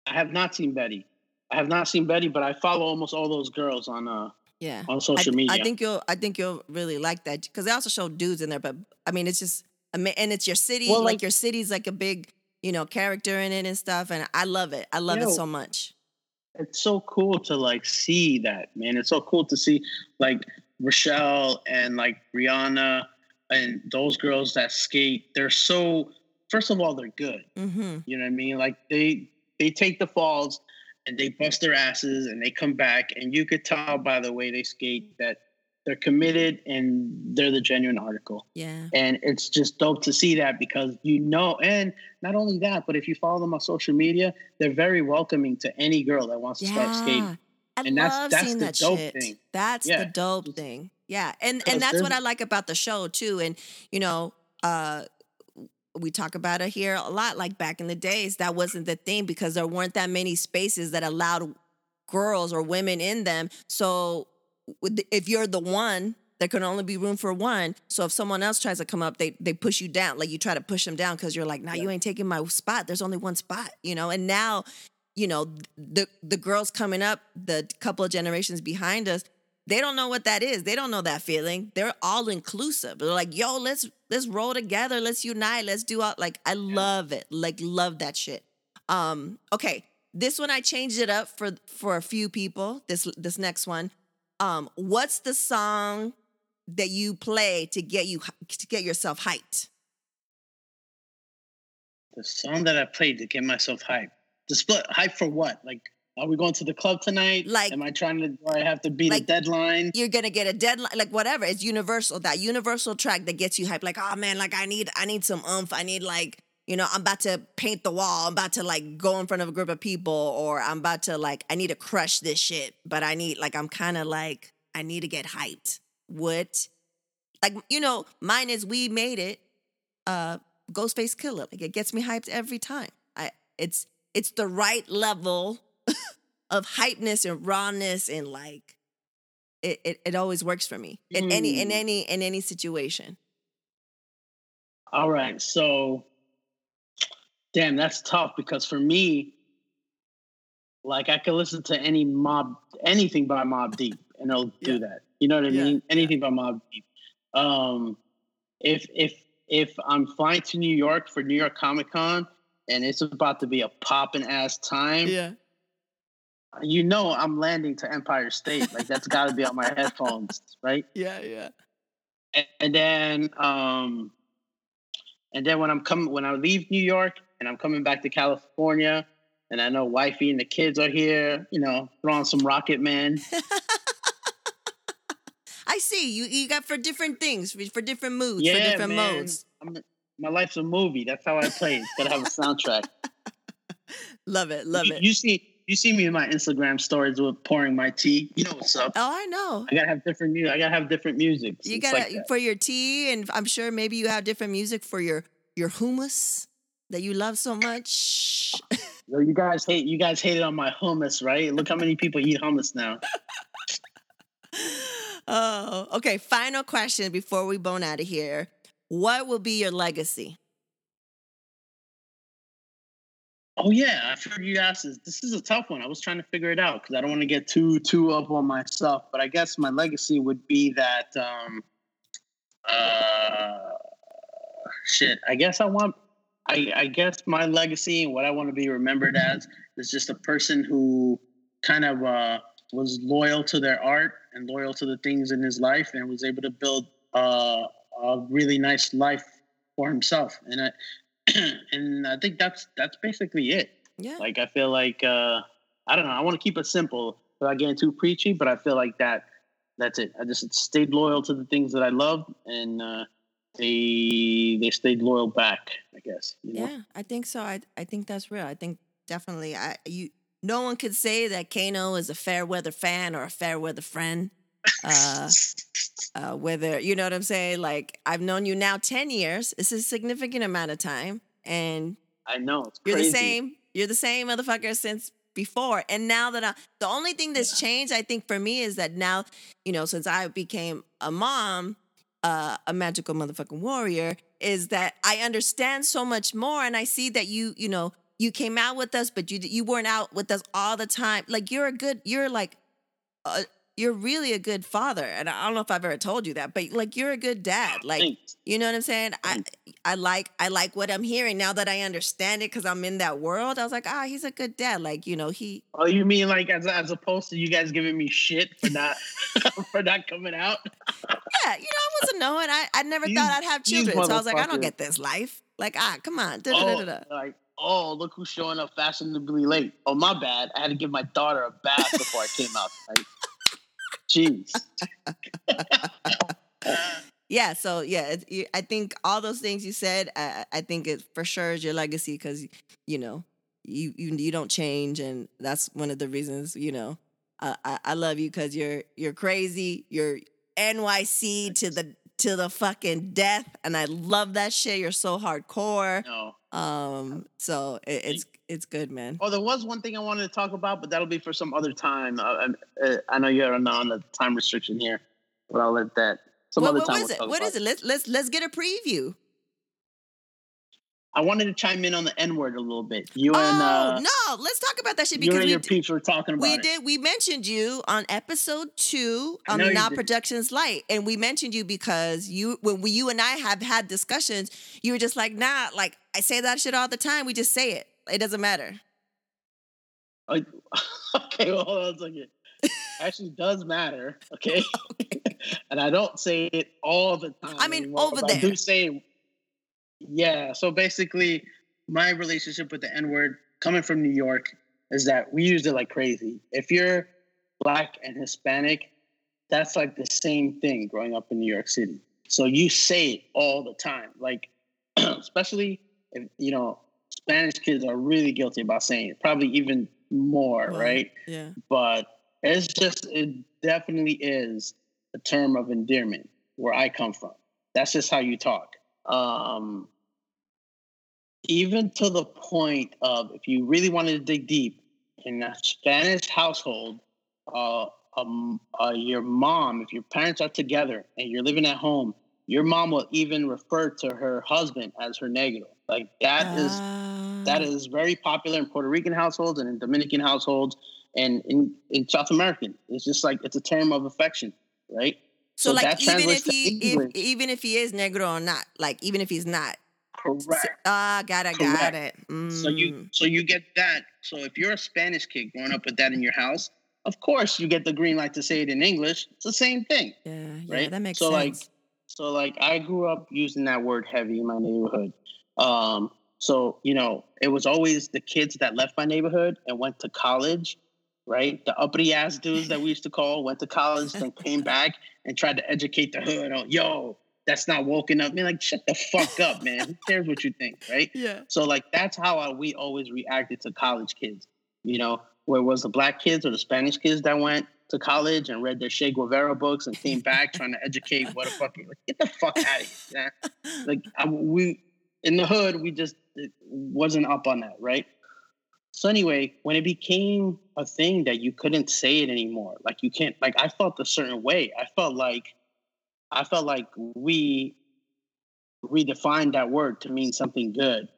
Speaker 2: I have not seen Betty. I have not seen Betty, but I follow almost all those girls on uh
Speaker 1: Yeah.
Speaker 2: on social
Speaker 1: th-
Speaker 2: media.
Speaker 1: I think you'll I think you'll really like that because they also show dudes in there, but I mean it's just and it's your city,
Speaker 2: Well,
Speaker 1: like,
Speaker 2: like-
Speaker 1: your city's like a big, you know, character in it and stuff. And I love it. I love it so much.
Speaker 2: it's so cool to like see that man it's so cool to see like Rachelle and like Rihanna and those girls that skate they're so first of all they're good
Speaker 1: Mm-hmm.
Speaker 2: you know what i mean like they they take the falls and they bust their asses and they come back and you could tell by the way they skate that they're committed and they're the genuine article
Speaker 1: Yeah.
Speaker 2: and it's just dope to see that because you know and not only that but if you follow them on social media they're very welcoming to any girl that wants to start skating
Speaker 1: I
Speaker 2: And
Speaker 1: love
Speaker 2: that's
Speaker 1: seeing
Speaker 2: the
Speaker 1: that
Speaker 2: dope
Speaker 1: shit.
Speaker 2: thing.
Speaker 1: That's
Speaker 2: Yeah.
Speaker 1: the dope thing. Yeah. And and that's what I like about the show too. And you know, uh we talk about it here a lot like back in the days that wasn't the thing because there weren't that many spaces that allowed girls or women in them. So if you're the one there can only be room for one. So if someone else tries to come up they they push you down like you try to push them down because you're like now you ain't taking my spot. There's only one spot you know? And now you know the the girls coming up the couple of generations behind us they don't know what that is. They don't know that feeling. They're all inclusive. They're like yo let's let's roll together. Let's unite. Let's do all like i love it. Like love that shit. Um okay this one i changed it up for for a few people this this next one. Um what's the song that you play to get you to get yourself hyped?
Speaker 2: The song that i played to get myself hyped. The split hype for what? Like are we going to the club tonight?
Speaker 1: Like-
Speaker 2: am i trying to do i have to beat
Speaker 1: Like-
Speaker 2: a deadline?
Speaker 1: you're gonna get a deadline like whatever it's universal that universal track that gets you hyped like oh man like i need i need some oomph i need like you know i'm about to paint the wall i'm about to like go in front of a group of people or i'm about to like i need to crush this shit but i need like i'm kind of like i need to get hyped. What like you know mine is we made it uh Ghostface Killah like it gets me hyped every time. I it's it's the right level of hypeness and rawness and like it, it, it always works for me in any in
Speaker 2: Mm.
Speaker 1: any in any situation.
Speaker 2: All right. So, damn, that's tough because for me, like I could listen to any mob, anything by Mobb Deep, and it'll
Speaker 1: Yeah.
Speaker 2: do that. You know what I
Speaker 1: Yeah,
Speaker 2: mean?
Speaker 1: yeah.
Speaker 2: Anything by Mobb Deep. Um, if if if I'm flying to New York for New York Comic Con and it's about to be a popping ass time,
Speaker 1: Yeah.
Speaker 2: You know I'm landing to Empire State. Like that's got to be on my headphones, right?
Speaker 1: Yeah, yeah.
Speaker 2: and, and then um and then when i'm coming when i leave new york and i'm coming back to california and i know wifey and the kids are here you know throwing some rocket man
Speaker 1: I see. You you got for different things, for different moods, for different
Speaker 2: man.
Speaker 1: modes.
Speaker 2: I'm, my life's a movie that's how i play it's gotta have a soundtrack
Speaker 1: Love it, love
Speaker 2: you,
Speaker 1: it.
Speaker 2: you see you see me in my instagram stories with pouring my tea you know what's up
Speaker 1: oh, I know.
Speaker 2: i gotta have different music i gotta have different music
Speaker 1: You gotta
Speaker 2: like
Speaker 1: for your tea, and I'm sure maybe you have different music for your your hummus that you love so much.
Speaker 2: Yo, you guys hate you guys hated on my hummus right look how many people eat hummus now
Speaker 1: oh, okay. Final question before we bone out of here. What will be your legacy?
Speaker 2: Oh yeah, I've heard you ask this. This is a tough one. I was trying to figure it out because I don't want to get too too up on myself. But I guess my legacy would be that um uh shit. I guess I want I I guess my legacy and what I want to be remembered as is just a person who kind of uh was loyal to their art and loyal to the things in his life and was able to build uh, a really nice life for himself. And I and I think that's that's basically it.
Speaker 1: Yeah.
Speaker 2: Like I feel like uh I don't know, I want to keep it simple without getting too preachy, but I feel like that that's it. I just stayed loyal to the things that I love and uh they they stayed loyal back, I guess. You know?
Speaker 1: Yeah, I think so. I I think that's real. I think definitely. I you. No one could say that Kano is a fair weather fan or a fair weather friend. Uh, uh, whether you know what I'm saying. Like I've known you now ten years. It's a significant amount of time, and
Speaker 2: I know. It's
Speaker 1: you're
Speaker 2: crazy.
Speaker 1: the same. You're the same motherfucker since before. And now that I, the only thing that's changed, I think for me is that now, you know, since I became a mom, uh, a magical motherfucking warrior, is that I understand so much more, and I see that you, you know, you came out with us, but you you weren't out with us all the time. Like you're a good, you're like, uh, you're really a good father, and I don't know if I've ever told you that, but like you're a good dad. Like
Speaker 2: Thanks.
Speaker 1: you know what I'm saying? I I like I like what I'm hearing now that I understand it because I'm in that world. I was like, ah, he's a good dad. Like you know, he
Speaker 2: Oh, you mean like as as opposed to you guys giving me shit for not for not coming out?
Speaker 1: yeah, you know, I wasn't knowing. I I never
Speaker 2: These-
Speaker 1: thought I'd have children, so I was like, I don't get this life. Like ah, come on, da, da,
Speaker 2: Oh, like oh, look who's showing up fashionably late. Oh, my bad. I had to give my daughter a bath before I came out. Like, jeez.
Speaker 1: Yeah, so yeah, you- I think all those things you said, I, I think it for sure is your legacy because you know you you you don't change, and that's one of the reasons you know uh, I I love you because you're you're crazy, you're NYC to the to the fucking death, and I love that shit. You're so hardcore.
Speaker 2: No.
Speaker 1: Um, so it, it's it's good, man.
Speaker 2: Oh, there was one thing I wanted to talk about, but that'll be for some other time. I, I, I know you're on, the time restriction here, but I'll let that some
Speaker 1: What,
Speaker 2: other
Speaker 1: what
Speaker 2: time.
Speaker 1: is
Speaker 2: we'll
Speaker 1: it? What is it? Let's let's let's get a preview.
Speaker 2: I wanted to chime in on the N word a little bit. You
Speaker 1: oh
Speaker 2: and uh,
Speaker 1: no, let's talk about that shit
Speaker 2: you
Speaker 1: because
Speaker 2: and
Speaker 1: we
Speaker 2: your peeps were talking about
Speaker 1: We
Speaker 2: it.
Speaker 1: did. We mentioned you on episode two on the
Speaker 2: you
Speaker 1: Now. Productions Light, and we mentioned you because you, when we, you and I have had discussions, you were just like, "Nah, like I say that shit all the time. We just say it. It doesn't matter."
Speaker 2: Like, okay, well, hold on a second. Actually, does matter. Okay, and I don't say it all the time.
Speaker 1: I mean,
Speaker 2: anymore,
Speaker 1: over
Speaker 2: there. I do say. Yeah. So basically, my relationship with the N word coming from New York is that we use it like crazy. If you're black and Hispanic, that's like the same thing growing up in New York City. So you say it all the time, like especially if you know Spanish kids are really guilty about saying it, probably even more, right?
Speaker 1: Yeah.
Speaker 2: But it's just it definitely is a term of endearment where I come from. That's just how you talk. Um, even to the point of if you really wanted to dig deep in a Spanish household, uh, um, uh, your mom, if your parents are together and you're living at home, your mom will even refer to her husband as her negro. Like that is that
Speaker 1: Ah.
Speaker 2: is very popular in Puerto Rican households and in Dominican households and in, in South American. It's just like it's a term of affection, right?
Speaker 1: So,
Speaker 2: so
Speaker 1: like even if he if, even if he is negro or not, like even if he's not.
Speaker 2: Correct.
Speaker 1: Ah, got it, got
Speaker 2: Correct.
Speaker 1: it.
Speaker 2: So you
Speaker 1: Mm.
Speaker 2: so you get that. So if you're a Spanish kid growing up with that in your house, of course you get the green light to say it in English. It's the same thing.
Speaker 1: yeah, yeah,
Speaker 2: right?
Speaker 1: that makes
Speaker 2: So, like. So like I grew up using that word heavy in my neighborhood. Um, so you know, it was always the kids that left my neighborhood and went to college, right? The uppity ass dudes that we used to call went to college, then came back and tried to educate the hood on, yo, that's not woken up. Man, like shut the fuck up, man. Who cares what you think, right?
Speaker 1: yeah.
Speaker 2: So like that's how I, we always reacted to college kids. You know, where it was the black kids or the Spanish kids that went to college and read their Che Guevara books and came back trying to educate what a fucking like, get the fuck out of here. man. Like I, we in the hood, we just wasn't up on that, right? So anyway, when it became a thing that you couldn't say it anymore, like you can't, like I felt a certain way. I felt like, I felt like we redefined that word to mean something good.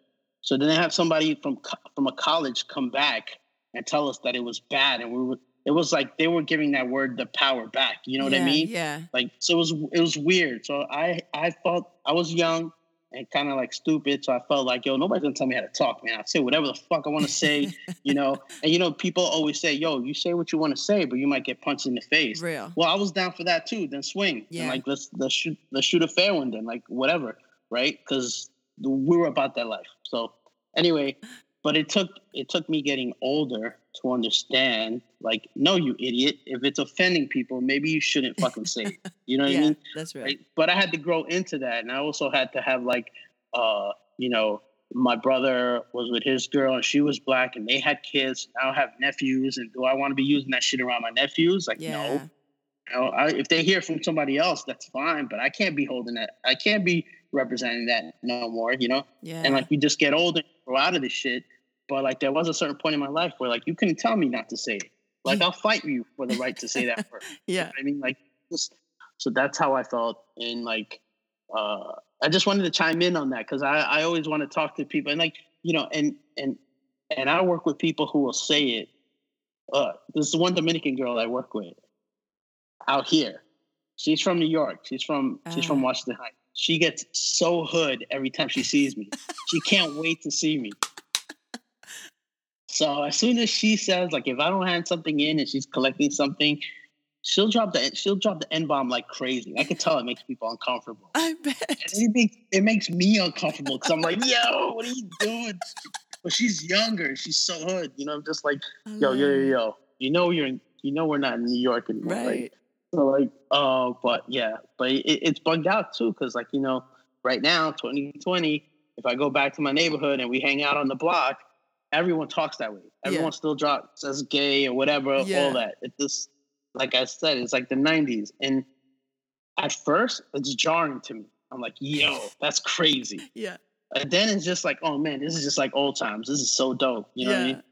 Speaker 2: So then they have somebody from from a college come back and tell us that it was bad, and we were. It was like they were giving that word the power back. You know what I mean?
Speaker 1: Yeah.
Speaker 2: Like so, it was it was weird. So I I felt I was young and kind of like stupid. So I felt like yo, nobody's gonna tell me how to talk, man. I say whatever the fuck I want to say, you know. And you know, people always say, yo, you say what you want to say, but you might get punched in the face.
Speaker 1: Real.
Speaker 2: Well, I was down for that too. Then swing.
Speaker 1: Yeah.
Speaker 2: And like let's let's shoot let's shoot a fair one then. Like whatever, right? Because we were about that life. So anyway, but it took it took me getting older to understand. Like, no, you idiot. If it's offending people, maybe you shouldn't fucking say it. You know what
Speaker 1: yeah,
Speaker 2: I mean?
Speaker 1: that's right.
Speaker 2: Right? But I had to grow into that, and I also had to have like, uh, you know, my brother was with his girl, and she was black, and they had kids. Now I have nephews, and do I want to be using that shit around my nephews? Like,
Speaker 1: Yeah.
Speaker 2: no. You know, I, if they hear from somebody else, that's fine. But I can't be holding that. I can't be representing that no more. You know.
Speaker 1: Yeah.
Speaker 2: And like you just get older, grow out of this shit. But like there was a certain point in my life where like you couldn't tell me not to say it. Like I'll fight you for the right to say that word.
Speaker 1: yeah.
Speaker 2: I mean, like, just, so that's how I felt. And like, uh, I just wanted to chime in on that because I, I always want to talk to people and like, you know, and and and I work with people who will say it. Uh, this is one Dominican girl I work with out here. She's from New York. She's from she's from
Speaker 1: Ah.
Speaker 2: Washington Heights. She gets so hood every time she sees me. she can't wait to see me. So as soon as she says, like, if I don't hand something in and she's collecting something, she'll drop the she'll drop the n bomb like crazy. I can tell it makes people uncomfortable.
Speaker 1: I bet.
Speaker 2: It makes it makes me uncomfortable because I'm like, yo, what are you doing? But she's younger. She's so hood. You know, I'm just like, yo, yo, yo, yo. You know, you're in. You know, we're not in New York anymore. Right.
Speaker 1: Right.
Speaker 2: So like, oh, but yeah, but it, it's bugged out too because like you know, right now, 2020, if I go back to my neighborhood and we hang out on the block, everyone talks that way. Everyone still drops says gay or whatever,
Speaker 1: Yeah.
Speaker 2: all that. It just like I said, it's like the 90s, and at first it's jarring to me. I'm like, yo, that's crazy.
Speaker 1: Yeah.
Speaker 2: And then it's just like, oh man, this is just like old times. This is so dope. You know what I mean?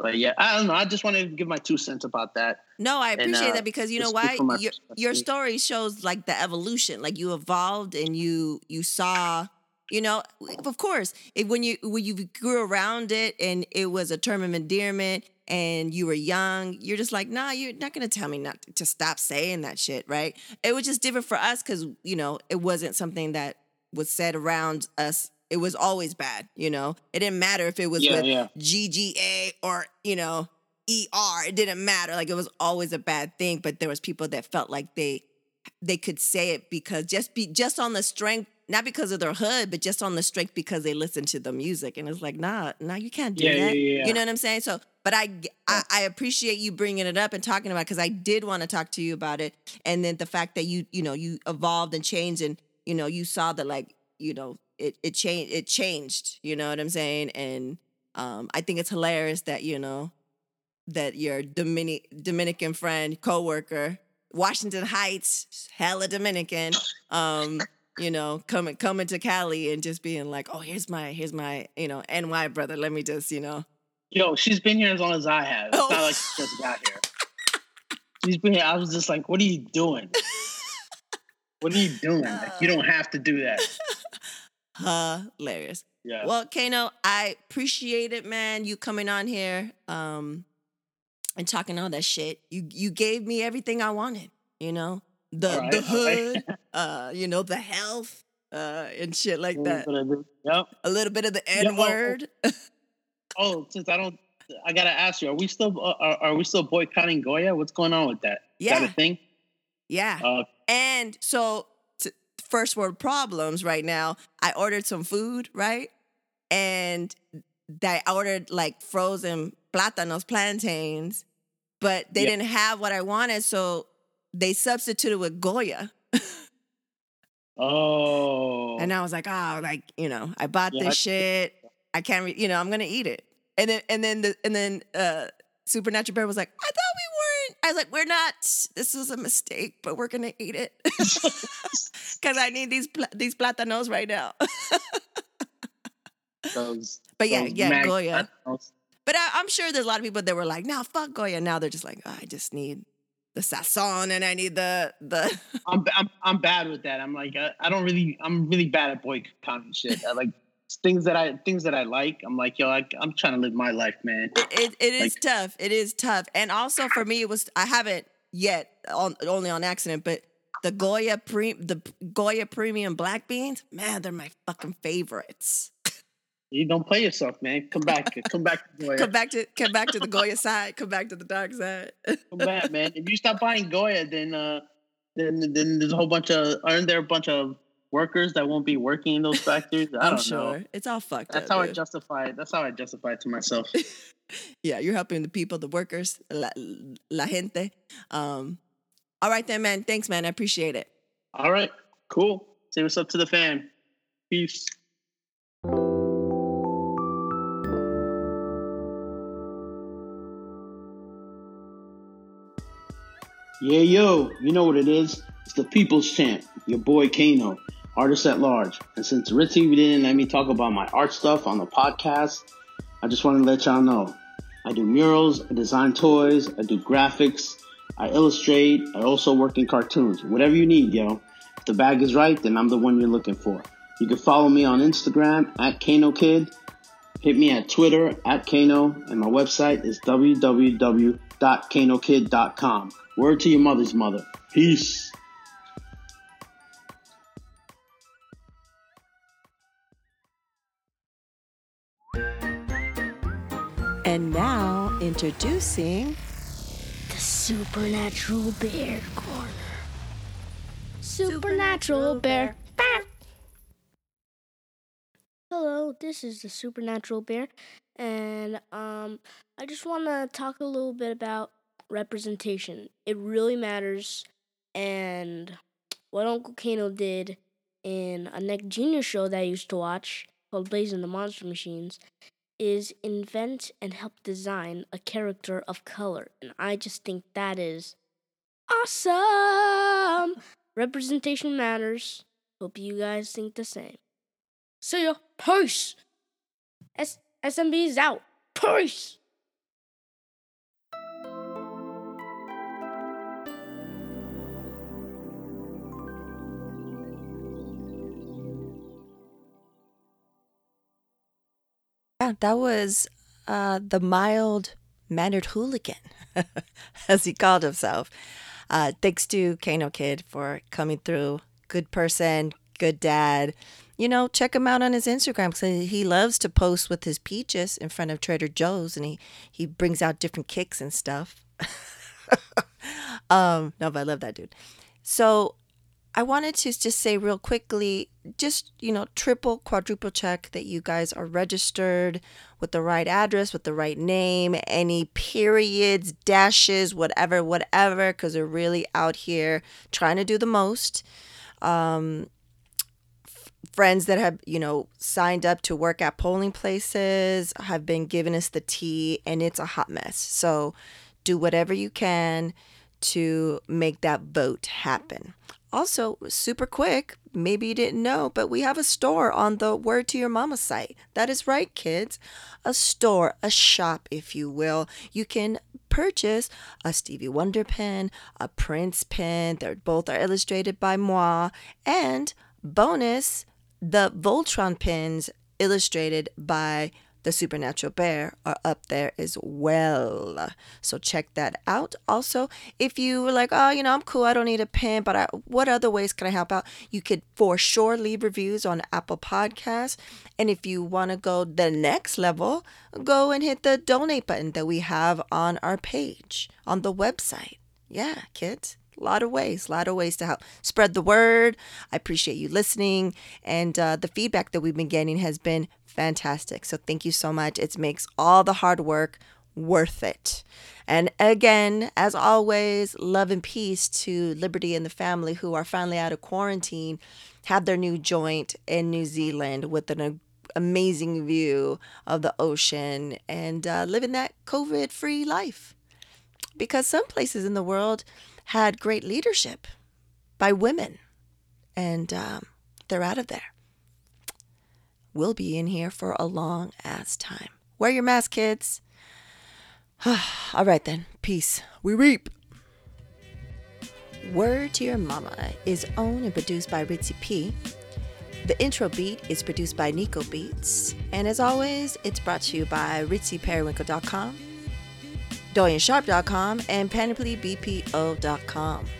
Speaker 2: But yeah, I don't know. I just wanted to give my two cents about that.
Speaker 1: No, I
Speaker 2: And,
Speaker 1: appreciate
Speaker 2: uh,
Speaker 1: that because you know why your your story shows like the evolution, like you evolved and you you saw, you know, of course, it, when you when you grew around it and it was a term of endearment and you were young, you're just like, nah, you're not gonna tell me not to stop saying that shit, right? It was just different for us because you know it wasn't something that was said around us. It was always bad, you know. It didn't matter if it was
Speaker 2: Yeah,
Speaker 1: with
Speaker 2: yeah.
Speaker 1: GGA or you know ER. It didn't matter. Like it was always a bad thing. But there was people that felt like they they could say it because just be just on the strength, not because of their hood, but just on the strength because they listened to the music. And it's like, nah, nah, you can't do
Speaker 2: Yeah, yeah,
Speaker 1: that.
Speaker 2: yeah.
Speaker 1: You know what I'm saying? So, but I I, I appreciate you bringing it up and talking about because I did want to talk to you about it. And then the fact that you you know you evolved and changed and you know you saw that like you know it it changed it changed. You know what I'm saying? And um, I think it's hilarious that you know that your Dominic Dominican friend, coworker, Washington Heights, hella Dominican, um, you know, coming coming to Cali and just being like, oh, here's my here's my you know NY brother. Let me just you know,
Speaker 2: Yo, she's been here as long as I have. It's
Speaker 1: Oh.
Speaker 2: not like she just got here. she's been here. I was just like, what are you doing? what are you doing? Like, you don't have to do that.
Speaker 1: Hilarious.
Speaker 2: Yeah.
Speaker 1: Well, Kano, I appreciate it, man. You coming on here, um, and talking all that shit. You you gave me everything I wanted. You know, the
Speaker 2: right,
Speaker 1: the
Speaker 2: right.
Speaker 1: hood, uh, you know, the health, uh, and shit like that.
Speaker 2: Yep.
Speaker 1: A little bit of the N
Speaker 2: oh, oh.
Speaker 1: word.
Speaker 2: Oh, since I don't, I gotta ask you: Are we still uh, are, are we still boycotting Goya? What's going on with that
Speaker 1: Yeah.
Speaker 2: a thing?
Speaker 1: yeah.
Speaker 2: Uh,
Speaker 1: And so, first world problems right now. I ordered some food, right? And I ordered like frozen plátanos, plantains, but they
Speaker 2: Yeah.
Speaker 1: didn't have what I wanted. So they substituted with Goya.
Speaker 2: oh,
Speaker 1: And I was like, oh, like, you know, I bought
Speaker 2: Yeah,
Speaker 1: this
Speaker 2: I-
Speaker 1: shit. I can't, re- you know, I'm going to eat it. And then, and then, the, and then, uh, Supernatural Bear was like, I thought. I was like, we're not. This was a mistake, but we're gonna eat it because I need these pla- these platanos right now.
Speaker 2: those,
Speaker 1: but yeah, yeah,
Speaker 2: mag-
Speaker 1: Goya. But I, I'm sure there's a lot of people that were like, "No, fuck Goya." Now they're just like, oh, "I just need the sazon and I need the the."
Speaker 2: I'm, I'm I'm bad with that. I'm like I, I don't really I'm really bad at boycotting shit. I like things that I things that I like. I'm like yo, I, I'm trying to live my life, man.
Speaker 1: it, it is
Speaker 2: Like-
Speaker 1: tough. It is tough. And also for me, it was I haven't yet on only on accident, but the Goya pre the Goya premium black beans, man, they're my fucking favorites.
Speaker 2: You don't play yourself, man. Come back, come back, to Goya.
Speaker 1: Come back to come back to the Goya side. Come back to the dark side.
Speaker 2: come back, man. If you stop buying Goya, then uh, then then there's a whole bunch of aren't there a bunch of workers that won't be working in those factories? I
Speaker 1: I'm
Speaker 2: don't
Speaker 1: sure
Speaker 2: know.
Speaker 1: it's all fucked up.
Speaker 2: That's
Speaker 1: up.
Speaker 2: how I justify it. That's how I justify it to myself.
Speaker 1: yeah, you're helping the people, the workers, la, la gente. Um, all right then, man. Thanks, man. I appreciate it.
Speaker 2: All right, cool. Say what's up to the fam. Peace. Yeah, yo, you know what it is. It's the People's Champ, your boy Kano, artist at large. And since Ritzy didn't let me talk about my art stuff on the podcast, I just want to let y'all know. I do murals, I design toys, I do graphics, I illustrate, I also work in cartoons. Whatever you need, yo. If the bag is right, then I'm the one you're looking for. You can follow me on Instagram at Kano Kid. Hit me at Twitter at Kano, and my website is www.kanokid.com. Word to your mother's mother. Peace.
Speaker 1: And now introducing
Speaker 3: The Supernatural Bear Corner. Supernatural Bear. Bear. Hello, this is the Supernatural Bear, and um, I just want to talk a little bit about representation. It really matters, and what Uncle Kano did in a Nick Jr. show that I used to watch called Blaze and the Monster Machines is invent and help design a character of color. And I just think that is awesome. Representation matters. Hope you guys think the same. See ya. Peace. S- SMB is out. Peace.
Speaker 1: That was uh, the mild mannered hooligan, as he called himself. Uh, thanks to Kano Kid for coming through. Good person, good dad. You know, check him out on his Instagram because he loves to post with his peaches in front of Trader Joe's, and he he brings out different kicks and stuff. um, no, but I love that dude. So I wanted to just say real quickly, just, you know, triple, quadruple check that you guys are registered with the right address, with the right name, any periods, dashes, whatever, whatever, because they're really out here trying to do the most. Um, f- friends that have, you know, signed up to work at polling places have been giving us the tea, and it's a hot mess. So do whatever you can to make that vote happen. Also, super quick, maybe you didn't know, but we have a store on the Word to Your Mama site. That is right, kids. A store, a shop, if you will. You can purchase a Stevie Wonder pen, a Prince pen. They're both are illustrated by moi, and bonus, the Voltron pins illustrated by the Supernatural Bear are up there as well. So check that out. Also, if you were like, oh, you know, I'm cool, I don't need a pen, but I, what other ways can I help out? You could for sure leave reviews on Apple Podcasts. And if you want to go the next level, go and hit the donate button that we have on our page on the website. Yeah, kids a lot of ways, a lot of ways to help spread the word. I appreciate you listening, and uh, the feedback that we've been getting has been fantastic. So thank you so much. It makes all the hard work worth it. And again, as always, love and peace to Liberty and the family who are finally out of quarantine, have their new joint in New Zealand with an amazing view of the ocean and uh, living that COVID free life. Because some places in the world, had great leadership by women, and um, they're out of there. We'll be in here for a long ass time. Wear your mask, kids. All right, then. Peace. We reap. Word to Your Mama is owned and produced by Ritzy P. The intro beat is produced by Nico Beats. And as always, it's brought to you by ritzyperiwinkle.com DorianSharp.com and PanoplyBPO.com.